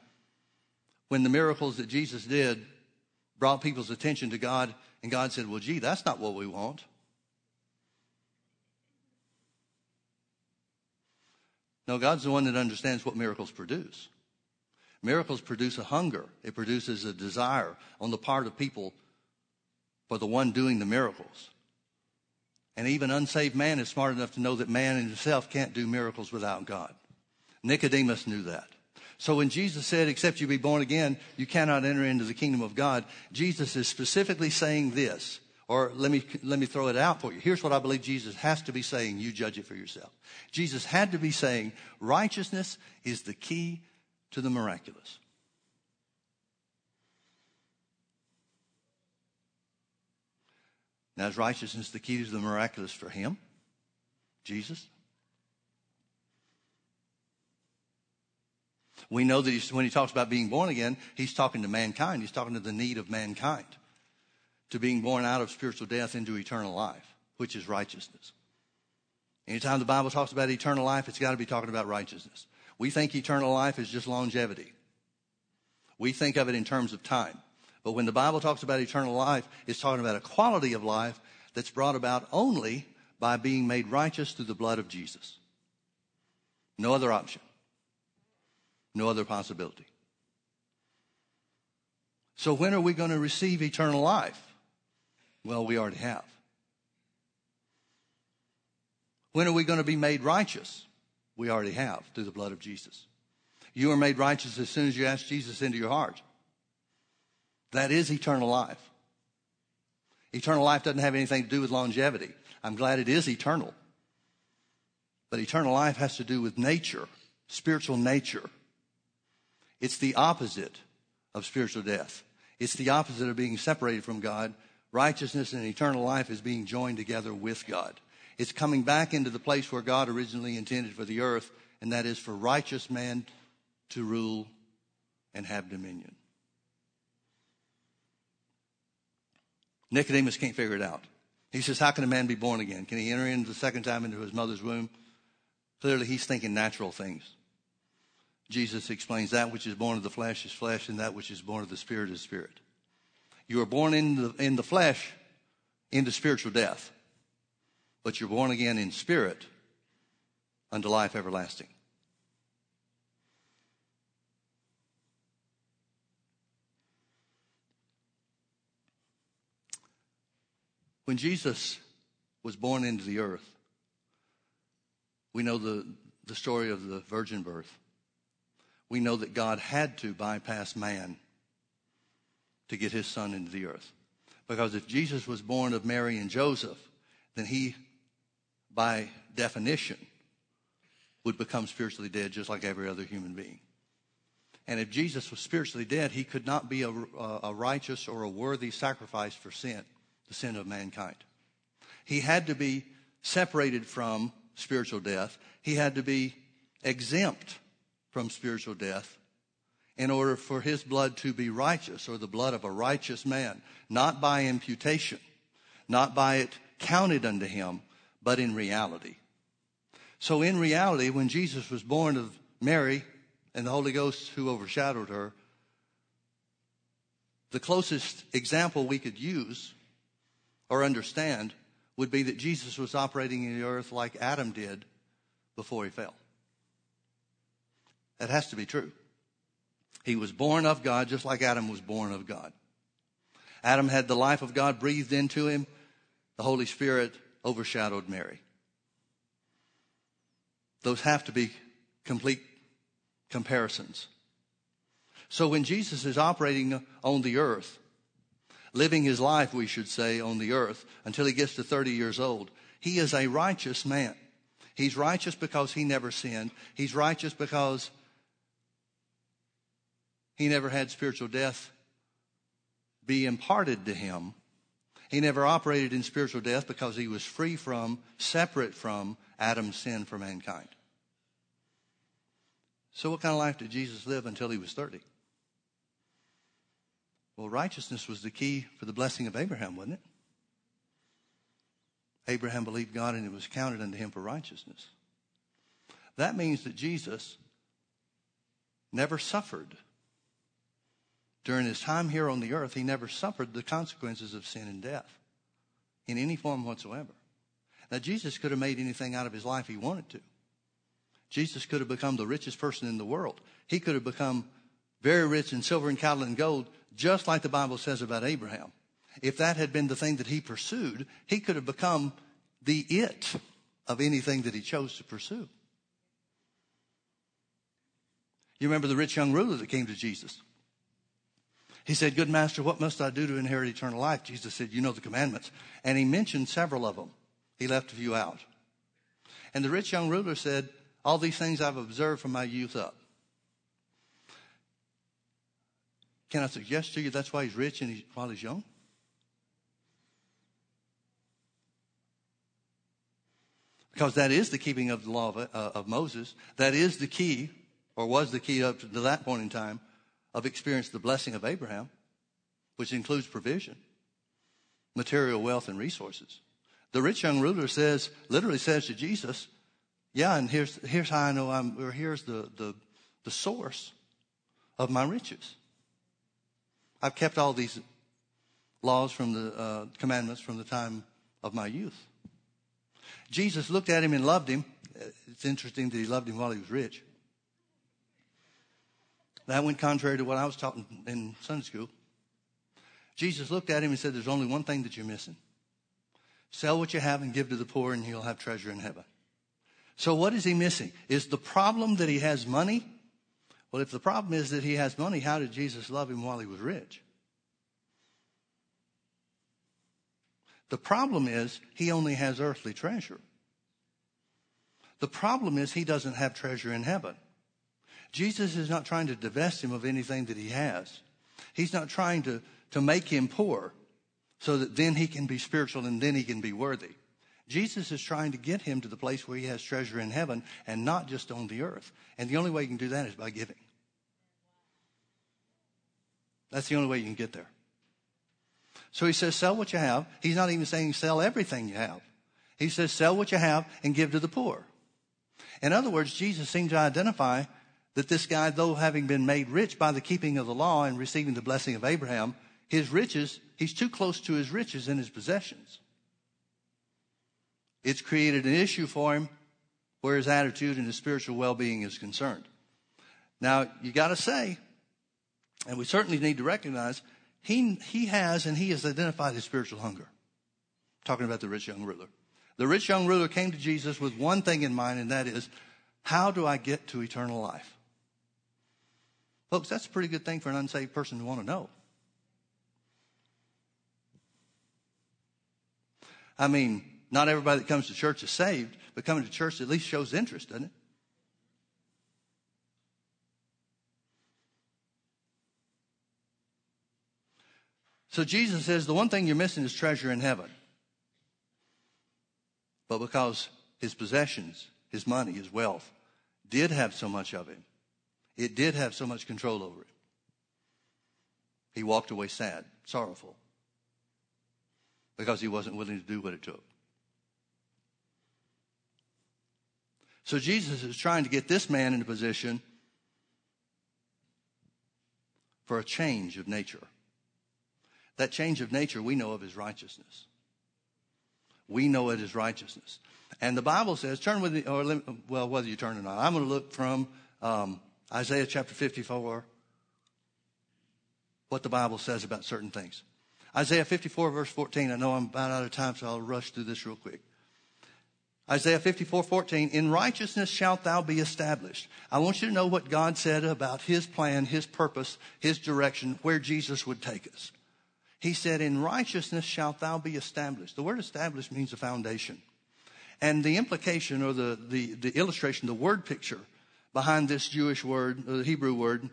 [SPEAKER 1] when the miracles that Jesus did brought people's attention to God, and God said, Well, gee, that's not what we want. No, God's the one that understands what miracles produce. Miracles produce a hunger. It produces a desire on the part of people for the one doing the miracles. And even unsaved man is smart enough to know that man in himself can't do miracles without God. Nicodemus knew that. So when Jesus said, except you be born again, you cannot enter into the kingdom of God, Jesus is specifically saying this. Or let me, let me throw it out for you. Here's what I believe Jesus has to be saying. You judge it for yourself. Jesus had to be saying righteousness is the key to the miraculous. Now, is righteousness the key to the miraculous for him? Jesus? We know that when he talks about being born again, he's talking to mankind. He's talking to the need of mankind to being born out of spiritual death into eternal life, which is righteousness. Anytime the Bible talks about eternal life, it's got to be talking about righteousness. We think eternal life is just longevity. We think of it in terms of time. But when the Bible talks about eternal life, it's talking about a quality of life that's brought about only by being made righteous through the blood of Jesus. No other option. No other possibility. So when are we going to receive eternal life? Well, we already have. When are we going to be made righteous? We already have through the blood of Jesus. You are made righteous as soon as you ask Jesus into your heart. That is eternal life. Eternal life doesn't have anything to do with longevity. I'm glad it is eternal. But eternal life has to do with nature, spiritual nature. It's the opposite of spiritual death. It's the opposite of being separated from God. Righteousness and eternal life is being joined together with God. It's coming back into the place where God originally intended for the earth, and that is for righteous man to rule and have dominion. Nicodemus can't figure it out. He says, How can a man be born again? Can he enter in the second time into his mother's womb? Clearly, he's thinking natural things. Jesus explains that which is born of the flesh is flesh, and that which is born of the spirit is spirit. You are born in the, in the flesh into spiritual death, but you're born again in spirit unto life everlasting. When Jesus was born into the earth, we know the, the story of the virgin birth. We know that God had to bypass man to get his son into the earth. Because if Jesus was born of Mary and Joseph, then he, by definition, would become spiritually dead just like every other human being. And if Jesus was spiritually dead, he could not be a, a righteous or a worthy sacrifice for sin the sin of mankind. He had to be separated from spiritual death. He had to be exempt from spiritual death in order for his blood to be righteous or the blood of a righteous man, not by imputation, not by it counted unto him, but in reality. So in reality, when Jesus was born of Mary and the Holy Ghost who overshadowed her, the closest example we could use or understand would be that Jesus was operating in the earth like Adam did before he fell. That has to be true. He was born of God just like Adam was born of God. Adam had the life of God breathed into him. The Holy Spirit overshadowed Mary. Those have to be complete comparisons. So when Jesus is operating on the earth, living his life, we should say, on the earth until he gets to 30 years old. He is a righteous man. He's righteous because he never sinned. He's righteous because he never had spiritual death be imparted to him. He never operated in spiritual death because he was free from, separate from Adam's sin for mankind. So, what kind of life did Jesus live until he was 30? Well, righteousness was the key for the blessing of Abraham, wasn't it? Abraham believed God and it was counted unto him for righteousness. That means that Jesus never suffered. During his time here on the earth, he never suffered the consequences of sin and death in any form whatsoever. Now, Jesus could have made anything out of his life he wanted to. Jesus could have become the richest person in the world. He could have become very rich in silver and cattle and gold, just like the Bible says about Abraham. If that had been the thing that he pursued, he could have become the it of anything that he chose to pursue. You remember the rich young ruler that came to Jesus? He said, Good master, what must I do to inherit eternal life? Jesus said, You know the commandments. And he mentioned several of them. He left a few out. And the rich young ruler said, All these things I've observed from my youth up. Can I suggest to you that's why he's rich and he's, while he's young? Because that is the keeping of the law of, uh, of Moses. That is the key, or was the key up to that point in time, of experiencing the blessing of Abraham, which includes provision, material wealth, and resources. The rich young ruler says, literally says to Jesus, Yeah, and here's, here's how I know I'm, or here's the, the, the source of my riches. I've kept all these laws from the uh, commandments from the time of my youth. Jesus looked at him and loved him. It's interesting that he loved him while he was rich. That went contrary to what I was taught in Sunday school. Jesus looked at him and said, There's only one thing that you're missing. Sell what you have and give to the poor, and you'll have treasure in heaven. So, what is he missing? Is the problem that he has money? Well, if the problem is that he has money, how did Jesus love him while he was rich? The problem is he only has earthly treasure. The problem is he doesn't have treasure in heaven. Jesus is not trying to divest him of anything that he has. He's not trying to, to make him poor so that then he can be spiritual and then he can be worthy. Jesus is trying to get him to the place where he has treasure in heaven and not just on the earth. And the only way you can do that is by giving. That's the only way you can get there. So he says, sell what you have. He's not even saying sell everything you have. He says, sell what you have and give to the poor. In other words, Jesus seemed to identify that this guy, though having been made rich by the keeping of the law and receiving the blessing of Abraham, his riches, he's too close to his riches and his possessions. It's created an issue for him where his attitude and his spiritual well being is concerned. Now, you got to say, and we certainly need to recognize, he, he has and he has identified his spiritual hunger. talking about the rich young ruler. The rich young ruler came to Jesus with one thing in mind, and that is, how do I get to eternal life? Folks, that's a pretty good thing for an unsaved person to want to know. I mean, not everybody that comes to church is saved, but coming to church at least shows interest, doesn't it? So Jesus says the one thing you're missing is treasure in heaven. But because his possessions, his money, his wealth did have so much of him, it did have so much control over him. He walked away sad, sorrowful, because he wasn't willing to do what it took. So Jesus is trying to get this man in a position for a change of nature. That change of nature we know of is righteousness. We know it is righteousness. And the Bible says, turn with me, or well, whether you turn or not, I'm going to look from um, Isaiah chapter 54, what the Bible says about certain things. Isaiah 54, verse 14. I know I'm about out of time, so I'll rush through this real quick. Isaiah 54, 14, in righteousness shalt thou be established. I want you to know what God said about his plan, his purpose, his direction, where Jesus would take us. He said, in righteousness shalt thou be established. The word established means a foundation. And the implication or the, the, the illustration, the word picture behind this Jewish word, the Hebrew word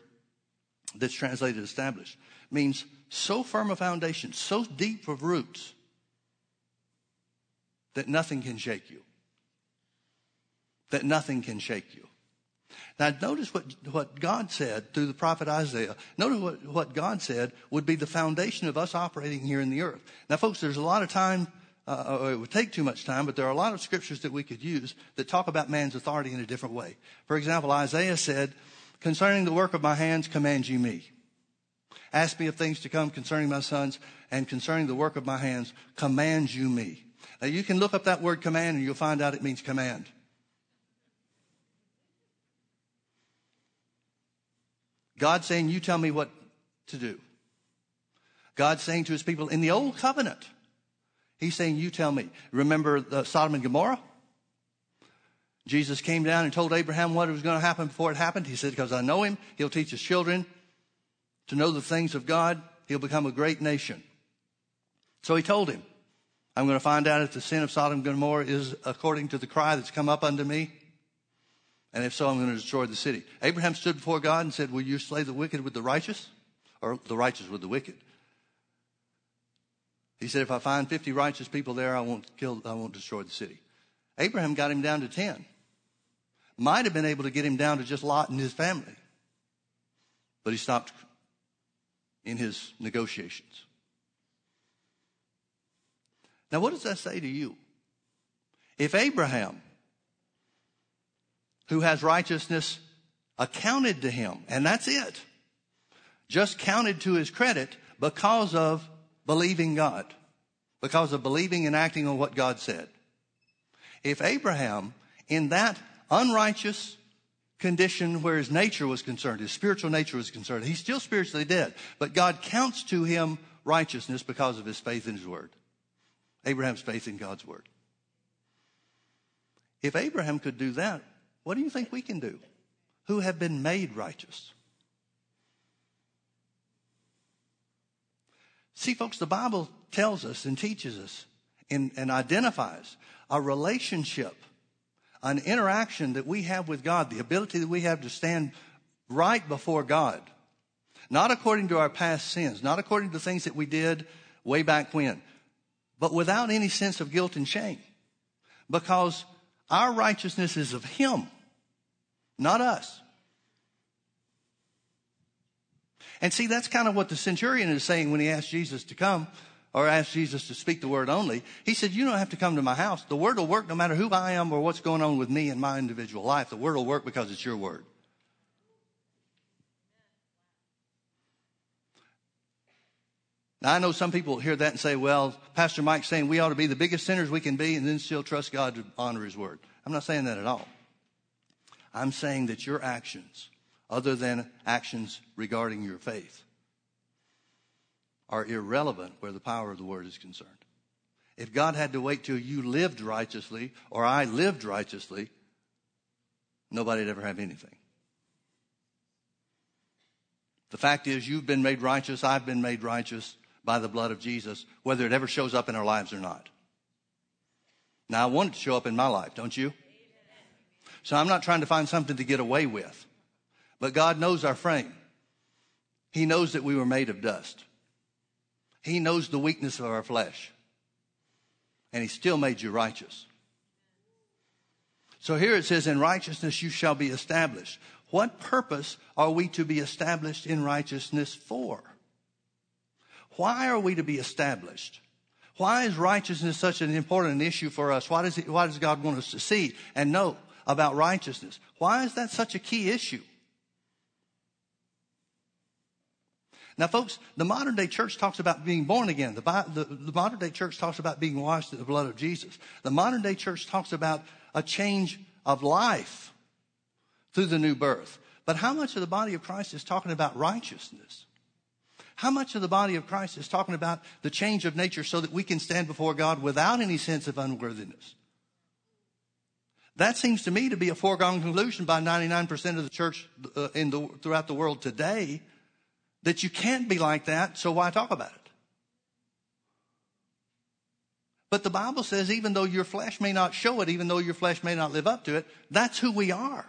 [SPEAKER 1] that's translated established, means so firm a foundation, so deep of roots that nothing can shake you that nothing can shake you. Now, notice what, what God said through the prophet Isaiah. Notice what, what God said would be the foundation of us operating here in the earth. Now, folks, there's a lot of time, uh, it would take too much time, but there are a lot of scriptures that we could use that talk about man's authority in a different way. For example, Isaiah said, Concerning the work of my hands, command ye me. Ask me of things to come concerning my sons, and concerning the work of my hands, command you me. Now, you can look up that word command, and you'll find out it means command. God saying, You tell me what to do. God saying to his people in the old covenant, He's saying, You tell me. Remember the Sodom and Gomorrah? Jesus came down and told Abraham what was going to happen before it happened. He said, Because I know him, he'll teach his children to know the things of God. He'll become a great nation. So he told him, I'm going to find out if the sin of Sodom and Gomorrah is according to the cry that's come up unto me. And if so, I'm going to destroy the city. Abraham stood before God and said, Will you slay the wicked with the righteous? Or the righteous with the wicked? He said, If I find 50 righteous people there, I won't kill, I won't destroy the city. Abraham got him down to 10. Might have been able to get him down to just Lot and his family. But he stopped in his negotiations. Now, what does that say to you? If Abraham, who has righteousness accounted to him, and that's it, just counted to his credit because of believing God, because of believing and acting on what God said. If Abraham, in that unrighteous condition where his nature was concerned, his spiritual nature was concerned, he's still spiritually dead, but God counts to him righteousness because of his faith in his word. Abraham's faith in God's word. If Abraham could do that, what do you think we can do? Who have been made righteous? See, folks, the Bible tells us and teaches us and, and identifies a relationship, an interaction that we have with God, the ability that we have to stand right before God, not according to our past sins, not according to things that we did way back when, but without any sense of guilt and shame. Because our righteousness is of Him, not us. And see, that's kind of what the centurion is saying when he asked Jesus to come or asked Jesus to speak the word only. He said, You don't have to come to my house. The word will work no matter who I am or what's going on with me in my individual life. The word will work because it's your word. Now, I know some people hear that and say, well, Pastor Mike's saying we ought to be the biggest sinners we can be and then still trust God to honor his word. I'm not saying that at all. I'm saying that your actions other than actions regarding your faith are irrelevant where the power of the word is concerned. If God had to wait till you lived righteously or I lived righteously, nobody'd ever have anything. The fact is, you've been made righteous, I've been made righteous by the blood of Jesus, whether it ever shows up in our lives or not. Now, I want it to show up in my life, don't you? So I'm not trying to find something to get away with. But God knows our frame. He knows that we were made of dust. He knows the weakness of our flesh. And He still made you righteous. So here it says, In righteousness you shall be established. What purpose are we to be established in righteousness for? Why are we to be established? Why is righteousness such an important issue for us? Why does, why does God want us to see and know about righteousness? Why is that such a key issue? Now, folks, the modern day church talks about being born again. The, the, the, modern day church talks about being washed in the blood of Jesus. The modern day church talks about a change of life through the new birth. But how much of the body of Christ is talking about righteousness? How much of the body of Christ is talking about the change of nature so that we can stand before God without any sense of unworthiness? That seems to me to be a foregone conclusion by 99% of the church uh, in the, throughout the world today that you can't be like that, so why talk about it? But the Bible says, even though your flesh may not show it, even though your flesh may not live up to it, that's who we are.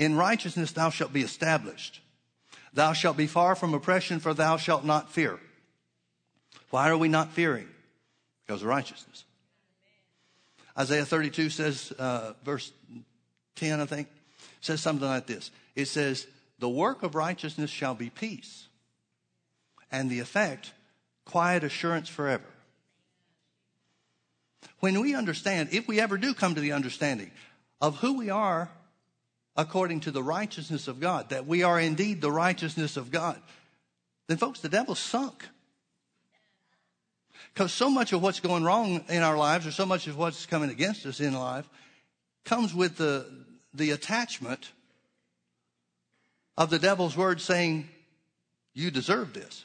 [SPEAKER 1] In righteousness thou shalt be established. Thou shalt be far from oppression, for thou shalt not fear. Why are we not fearing? Because of righteousness. Isaiah 32 says, uh, verse 10, I think, says something like this it says, The work of righteousness shall be peace, and the effect, quiet assurance forever. When we understand, if we ever do come to the understanding of who we are according to the righteousness of God, that we are indeed the righteousness of God, then, folks, the devil's sunk. Because so much of what's going wrong in our lives, or so much of what's coming against us in life, comes with the the attachment of the devil's word saying, You deserve this.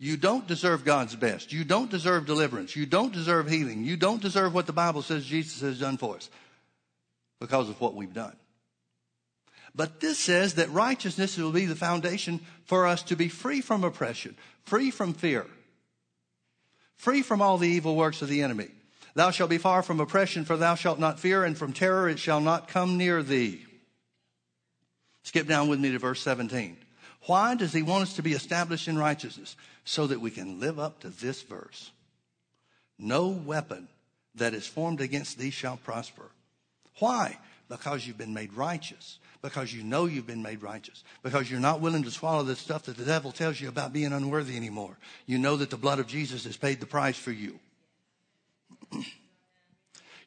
[SPEAKER 1] You don't deserve God's best. You don't deserve deliverance. You don't deserve healing. You don't deserve what the Bible says Jesus has done for us because of what we've done. But this says that righteousness will be the foundation for us to be free from oppression, free from fear, free from all the evil works of the enemy. Thou shalt be far from oppression, for thou shalt not fear, and from terror it shall not come near thee. Skip down with me to verse 17. Why does he want us to be established in righteousness? So that we can live up to this verse. No weapon that is formed against thee shall prosper. Why? Because you've been made righteous. Because you know you've been made righteous. Because you're not willing to swallow the stuff that the devil tells you about being unworthy anymore. You know that the blood of Jesus has paid the price for you.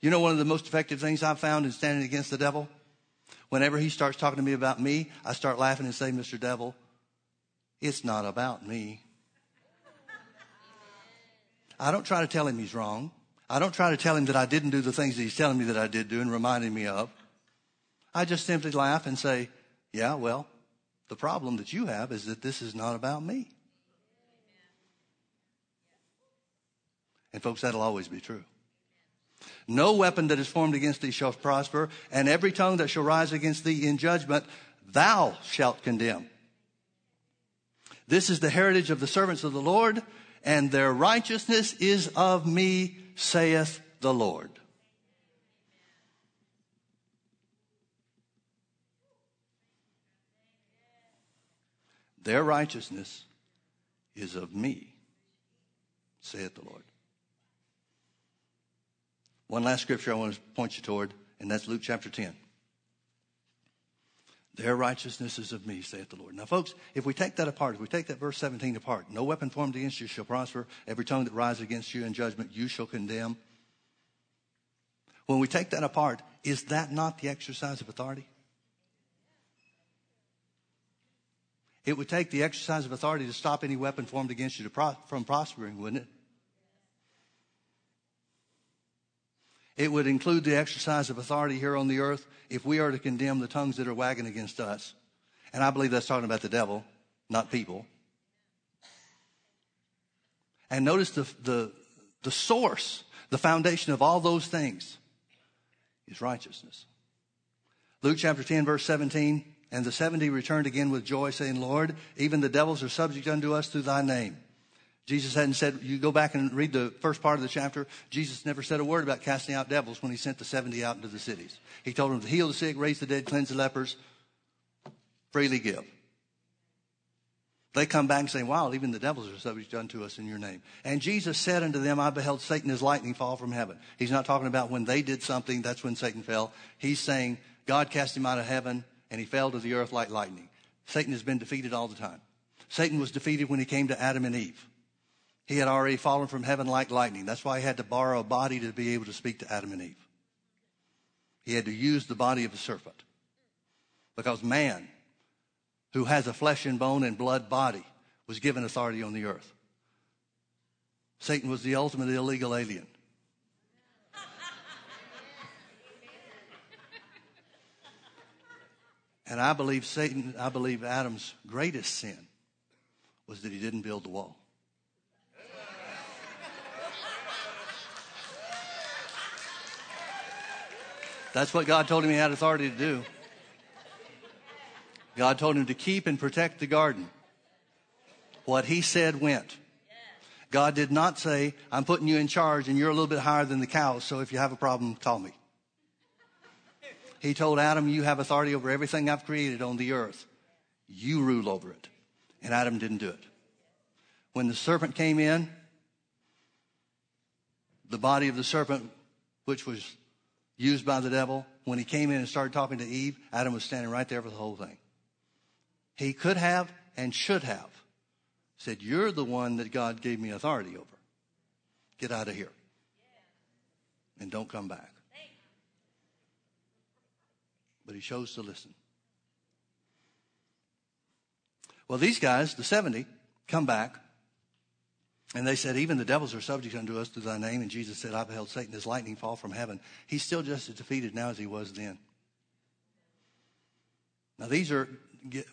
[SPEAKER 1] you know, one of the most effective things I've found in standing against the devil? Whenever he starts talking to me about me, I start laughing and say, Mr. Devil, it's not about me. I don't try to tell him he's wrong. I don't try to tell him that I didn't do the things that he's telling me that I did do and reminding me of. I just simply laugh and say, yeah, well, the problem that you have is that this is not about me. And folks, that'll always be true. No weapon that is formed against thee shall prosper, and every tongue that shall rise against thee in judgment, thou shalt condemn. This is the heritage of the servants of the Lord, and their righteousness is of me, saith the Lord. Their righteousness is of me, saith the Lord. One last scripture I want to point you toward, and that's Luke chapter 10. Their righteousness is of me, saith the Lord. Now, folks, if we take that apart, if we take that verse 17 apart, no weapon formed against you shall prosper. Every tongue that rises against you in judgment, you shall condemn. When we take that apart, is that not the exercise of authority? It would take the exercise of authority to stop any weapon formed against you pro- from prospering, wouldn't it? It would include the exercise of authority here on the earth if we are to condemn the tongues that are wagging against us. And I believe that's talking about the devil, not people. And notice the, the, the source, the foundation of all those things is righteousness. Luke chapter 10, verse 17. And the 70 returned again with joy, saying, Lord, even the devils are subject unto us through thy name. Jesus hadn't said, you go back and read the first part of the chapter, Jesus never said a word about casting out devils when he sent the 70 out into the cities. He told them to heal the sick, raise the dead, cleanse the lepers, freely give. They come back and say, wow, even the devils are subject unto us in your name. And Jesus said unto them, I beheld Satan as lightning fall from heaven. He's not talking about when they did something, that's when Satan fell. He's saying God cast him out of heaven and he fell to the earth like lightning. Satan has been defeated all the time. Satan was defeated when he came to Adam and Eve. He had already fallen from heaven like lightning. That's why he had to borrow a body to be able to speak to Adam and Eve. He had to use the body of a serpent. Because man, who has a flesh and bone and blood body, was given authority on the earth. Satan was the ultimate illegal alien. And I believe Satan, I believe Adam's greatest sin was that he didn't build the wall. That's what God told him he had authority to do. God told him to keep and protect the garden. What he said went. God did not say, I'm putting you in charge and you're a little bit higher than the cows, so if you have a problem, call me. He told Adam, You have authority over everything I've created on the earth. You rule over it. And Adam didn't do it. When the serpent came in, the body of the serpent, which was used by the devil, when he came in and started talking to Eve, Adam was standing right there for the whole thing. He could have and should have said, You're the one that God gave me authority over. Get out of here. And don't come back but he chose to listen. Well, these guys, the 70, come back And they said, Even the devils are subject unto us through thy name. And Jesus said, I beheld Satan as lightning fall from heaven. He's still just as defeated now as he was then. Now, these are,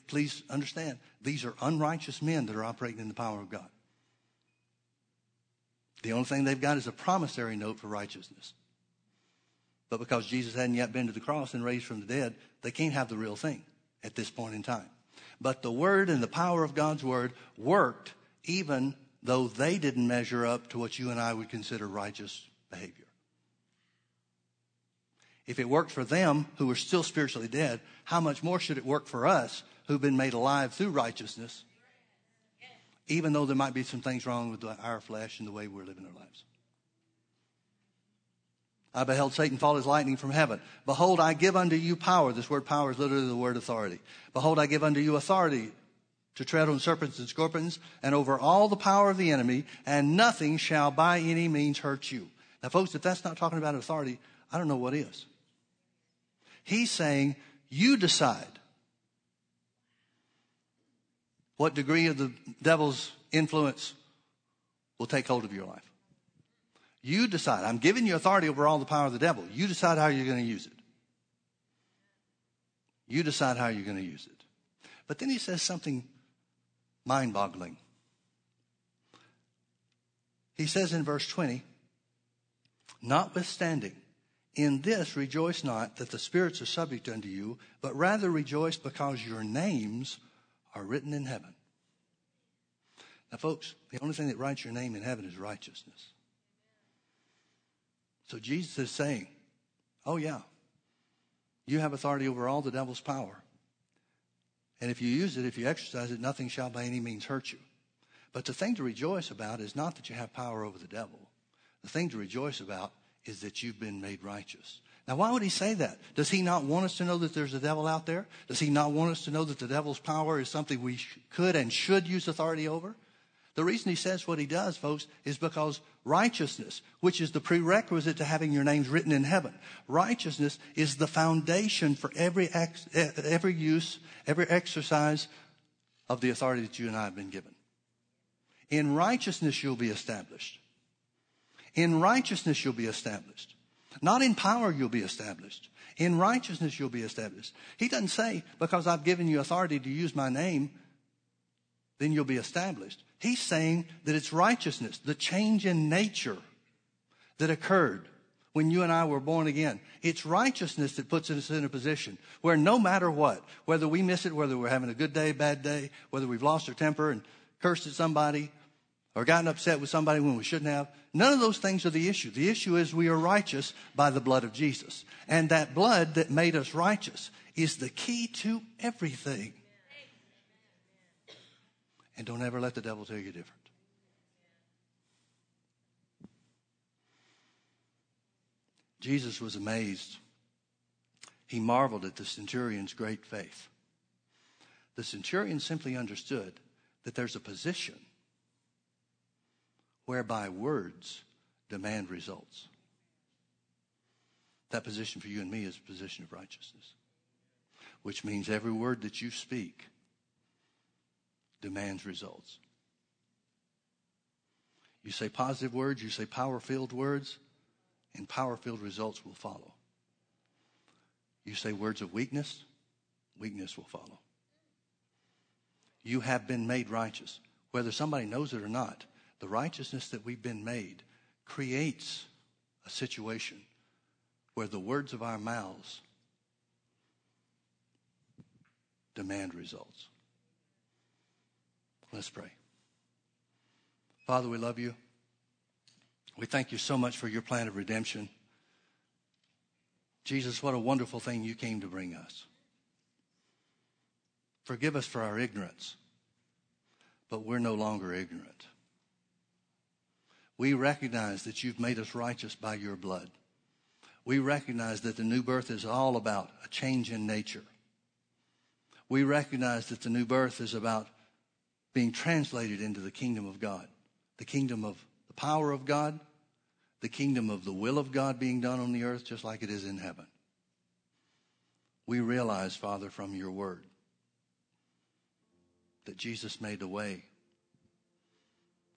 [SPEAKER 1] please understand, these are unrighteous men that are operating in the power of God. The only thing they've got is a promissory note for righteousness. But because Jesus hadn't yet been to the cross and raised from the dead, they can't have the real thing at this point in time. But the word and the power of God's word worked even though they didn't measure up to what you and I would consider righteous behavior. If it worked for them who were still spiritually dead, how much more should it work for us who've been made alive through righteousness, even though there might be some things wrong with our flesh and the way we're living our lives? I beheld Satan fall as lightning from heaven. Behold, I give unto you power. This word power is literally the word authority. Behold, I give unto you authority to tread on serpents and scorpions and over all the power of the enemy, and nothing shall by any means hurt you. Now, folks, if that's not talking about authority, I don't know what is. He's saying, you decide what degree of the devil's influence will take hold of your life. You decide. I'm giving you authority over all the power of the devil. You decide how you're going to use it. You decide how you're going to use it. But then he says something mind boggling. He says in verse 20, Notwithstanding, in this rejoice not that the spirits are subject unto you, but rather rejoice because your names are written in heaven. Now, folks, the only thing that writes your name in heaven is righteousness. So Jesus is saying, Oh, yeah, you have authority over all the devil's power. And if you use it, if you exercise it, nothing shall by any means hurt you. But the thing to rejoice about is not that you have power over the devil. The thing to rejoice about is that you've been made righteous. Now, why would he say that? Does he not want us to know that there's a devil out there? Does he not want us to know that the devil's power is something we could and should use authority over? The reason he says what he does, folks, is because righteousness, which is the prerequisite to having your names written in heaven, righteousness is the foundation for every, ex, every use, every exercise of the authority that you and I have been given. In righteousness, you'll be established. In righteousness, you'll be established. Not in power, you'll be established. In righteousness, you'll be established. He doesn't say, because I've given you authority to use my name, then you'll be established. He's saying that it's righteousness, the change in nature that occurred when you and I were born again. It's righteousness that puts us in a position where no matter what, whether we miss it, whether we're having a good day, bad day, whether we've lost our temper and cursed at somebody or gotten upset with somebody when we shouldn't have, none of those things are the issue. The issue is we are righteous by the blood of Jesus. And that blood that made us righteous is the key to everything. And don't ever let the devil tell you different. Jesus was amazed. He marveled at the centurion's great faith. The centurion simply understood that there's a position whereby words demand results. That position for you and me is a position of righteousness, which means every word that you speak demands results. You say positive words, you say power filled words, and power filled results will follow. You say words of weakness, weakness will follow. You have been made righteous. Whether somebody knows it or not, the righteousness that we've been made creates a situation where the words of our mouths demand results. Let's pray. Father, we love you. We thank you so much for your plan of redemption. Jesus, what a wonderful thing you came to bring us. Forgive us for our ignorance, but we're no longer ignorant. We recognize that you've made us righteous by your blood. We recognize that the new birth is all about a change in nature. We recognize that the new birth is about being translated into the kingdom of God, the kingdom of the power of God, the kingdom of the will of God being done on the earth just like it is in heaven. We realize, Father, from your word that Jesus made a way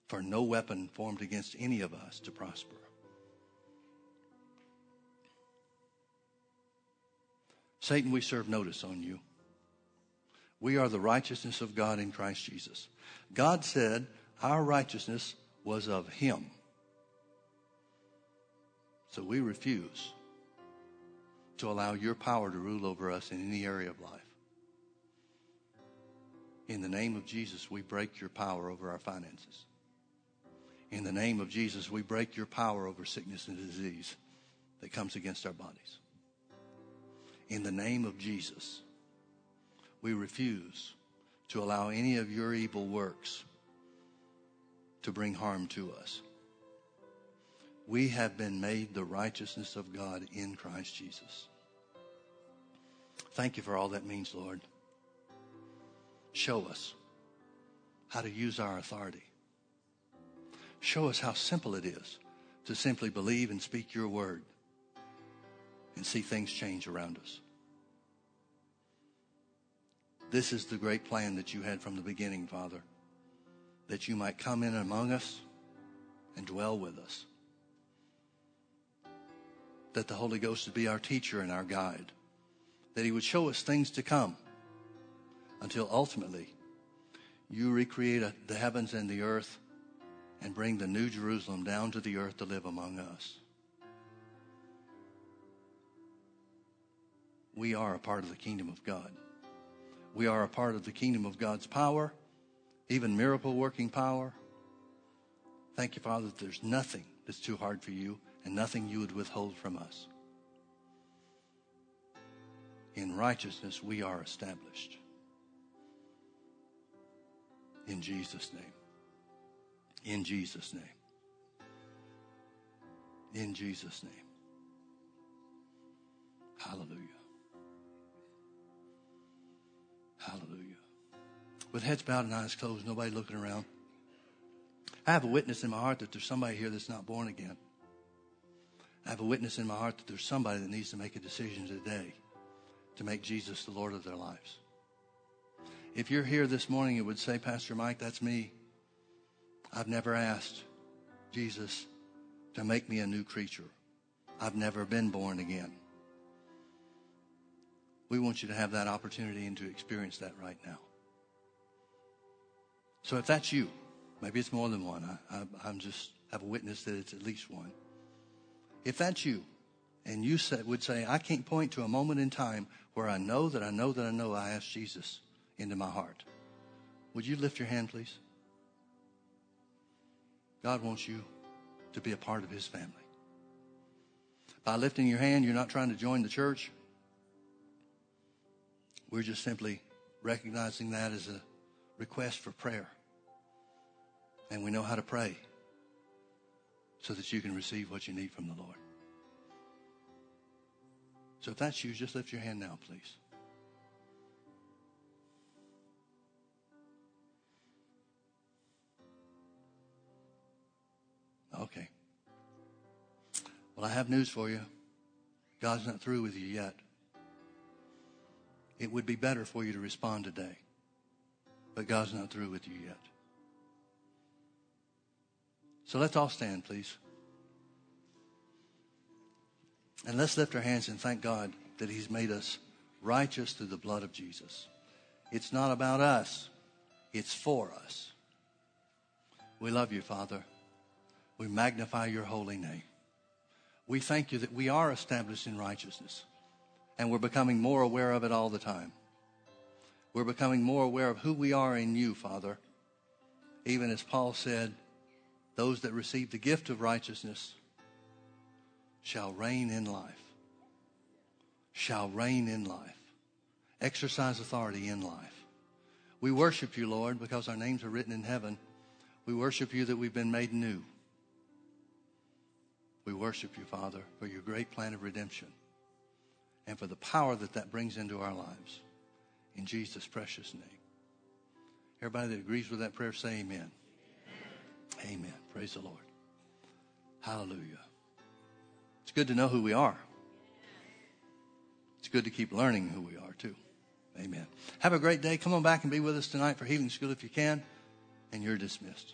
[SPEAKER 1] for no weapon formed against any of us to prosper. Satan, we serve notice on you. We are the righteousness of God in Christ Jesus. God said our righteousness was of him. So we refuse to allow your power to rule over us in any area of life. In the name of Jesus, we break your power over our finances. In the name of Jesus, we break your power over sickness and disease that comes against our bodies. In the name of Jesus, we refuse to allow any of your evil works to bring harm to us. We have been made the righteousness of God in Christ Jesus. Thank you for all that means, Lord. Show us how to use our authority. Show us how simple it is to simply believe and speak your word and see things change around us. This is the great plan that you had from the beginning, Father, that you might come in among us and dwell with us. That the Holy Ghost would be our teacher and our guide. That he would show us things to come until ultimately you recreate the heavens and the earth and bring the new Jerusalem down to the earth to live among us. We are a part of the kingdom of God. We are a part of the kingdom of God's power, even miracle working power. Thank you, Father, that there's nothing that's too hard for you and nothing you would withhold from us. In righteousness, we are established. In Jesus' name. In Jesus' name. In Jesus' name. Hallelujah. Hallelujah. With heads bowed and eyes closed, nobody looking around. I have a witness in my heart that there's somebody here that's not born again. I have a witness in my heart that there's somebody that needs to make a decision today to make Jesus the Lord of their lives. If you're here this morning and would say, Pastor Mike, that's me. I've never asked Jesus to make me a new creature. I've never been born again. We want you to have that opportunity and to experience that right now. So if that's you, maybe it's more than one. I, am just have a witness that it's at least one. If that's you, and you said, would say, I can't point to a moment in time where I know that I know that I know I asked Jesus into my heart. Would you lift your hand, please? God wants you to be a part of his family. By lifting your hand, you're not trying to join the church. We're just simply recognizing that as a request for prayer. And we know how to pray so that you can receive what you need from the Lord. So if that's you, just lift your hand now, please. Okay. Well, I have news for you. God's not through with you yet. It would be better for you to respond today, but God's not through with you yet. So let's all stand, please. And let's lift our hands and thank God that He's made us righteous through the blood of Jesus. It's not about us, it's for us. We love you, Father. We magnify your holy name. We thank you that we are established in righteousness and we're becoming more aware of it all the time. We're becoming more aware of who we are in you, Father. Even as Paul said, those that receive the gift of righteousness shall reign in life. Shall reign in life. Exercise authority in life. We worship you, Lord, because our names are written in heaven. We worship you that we've been made new. We worship you, Father, for your great plan of redemption and for the power that that brings into our lives. In Jesus' precious name. Everybody that agrees with that prayer, say amen. Amen. amen. Praise the Lord. Hallelujah. It's good to know who we are. It's good to keep learning who we are, too. Amen. Have a great day. Come on back and be with us tonight for Healing School if you can, and you're dismissed.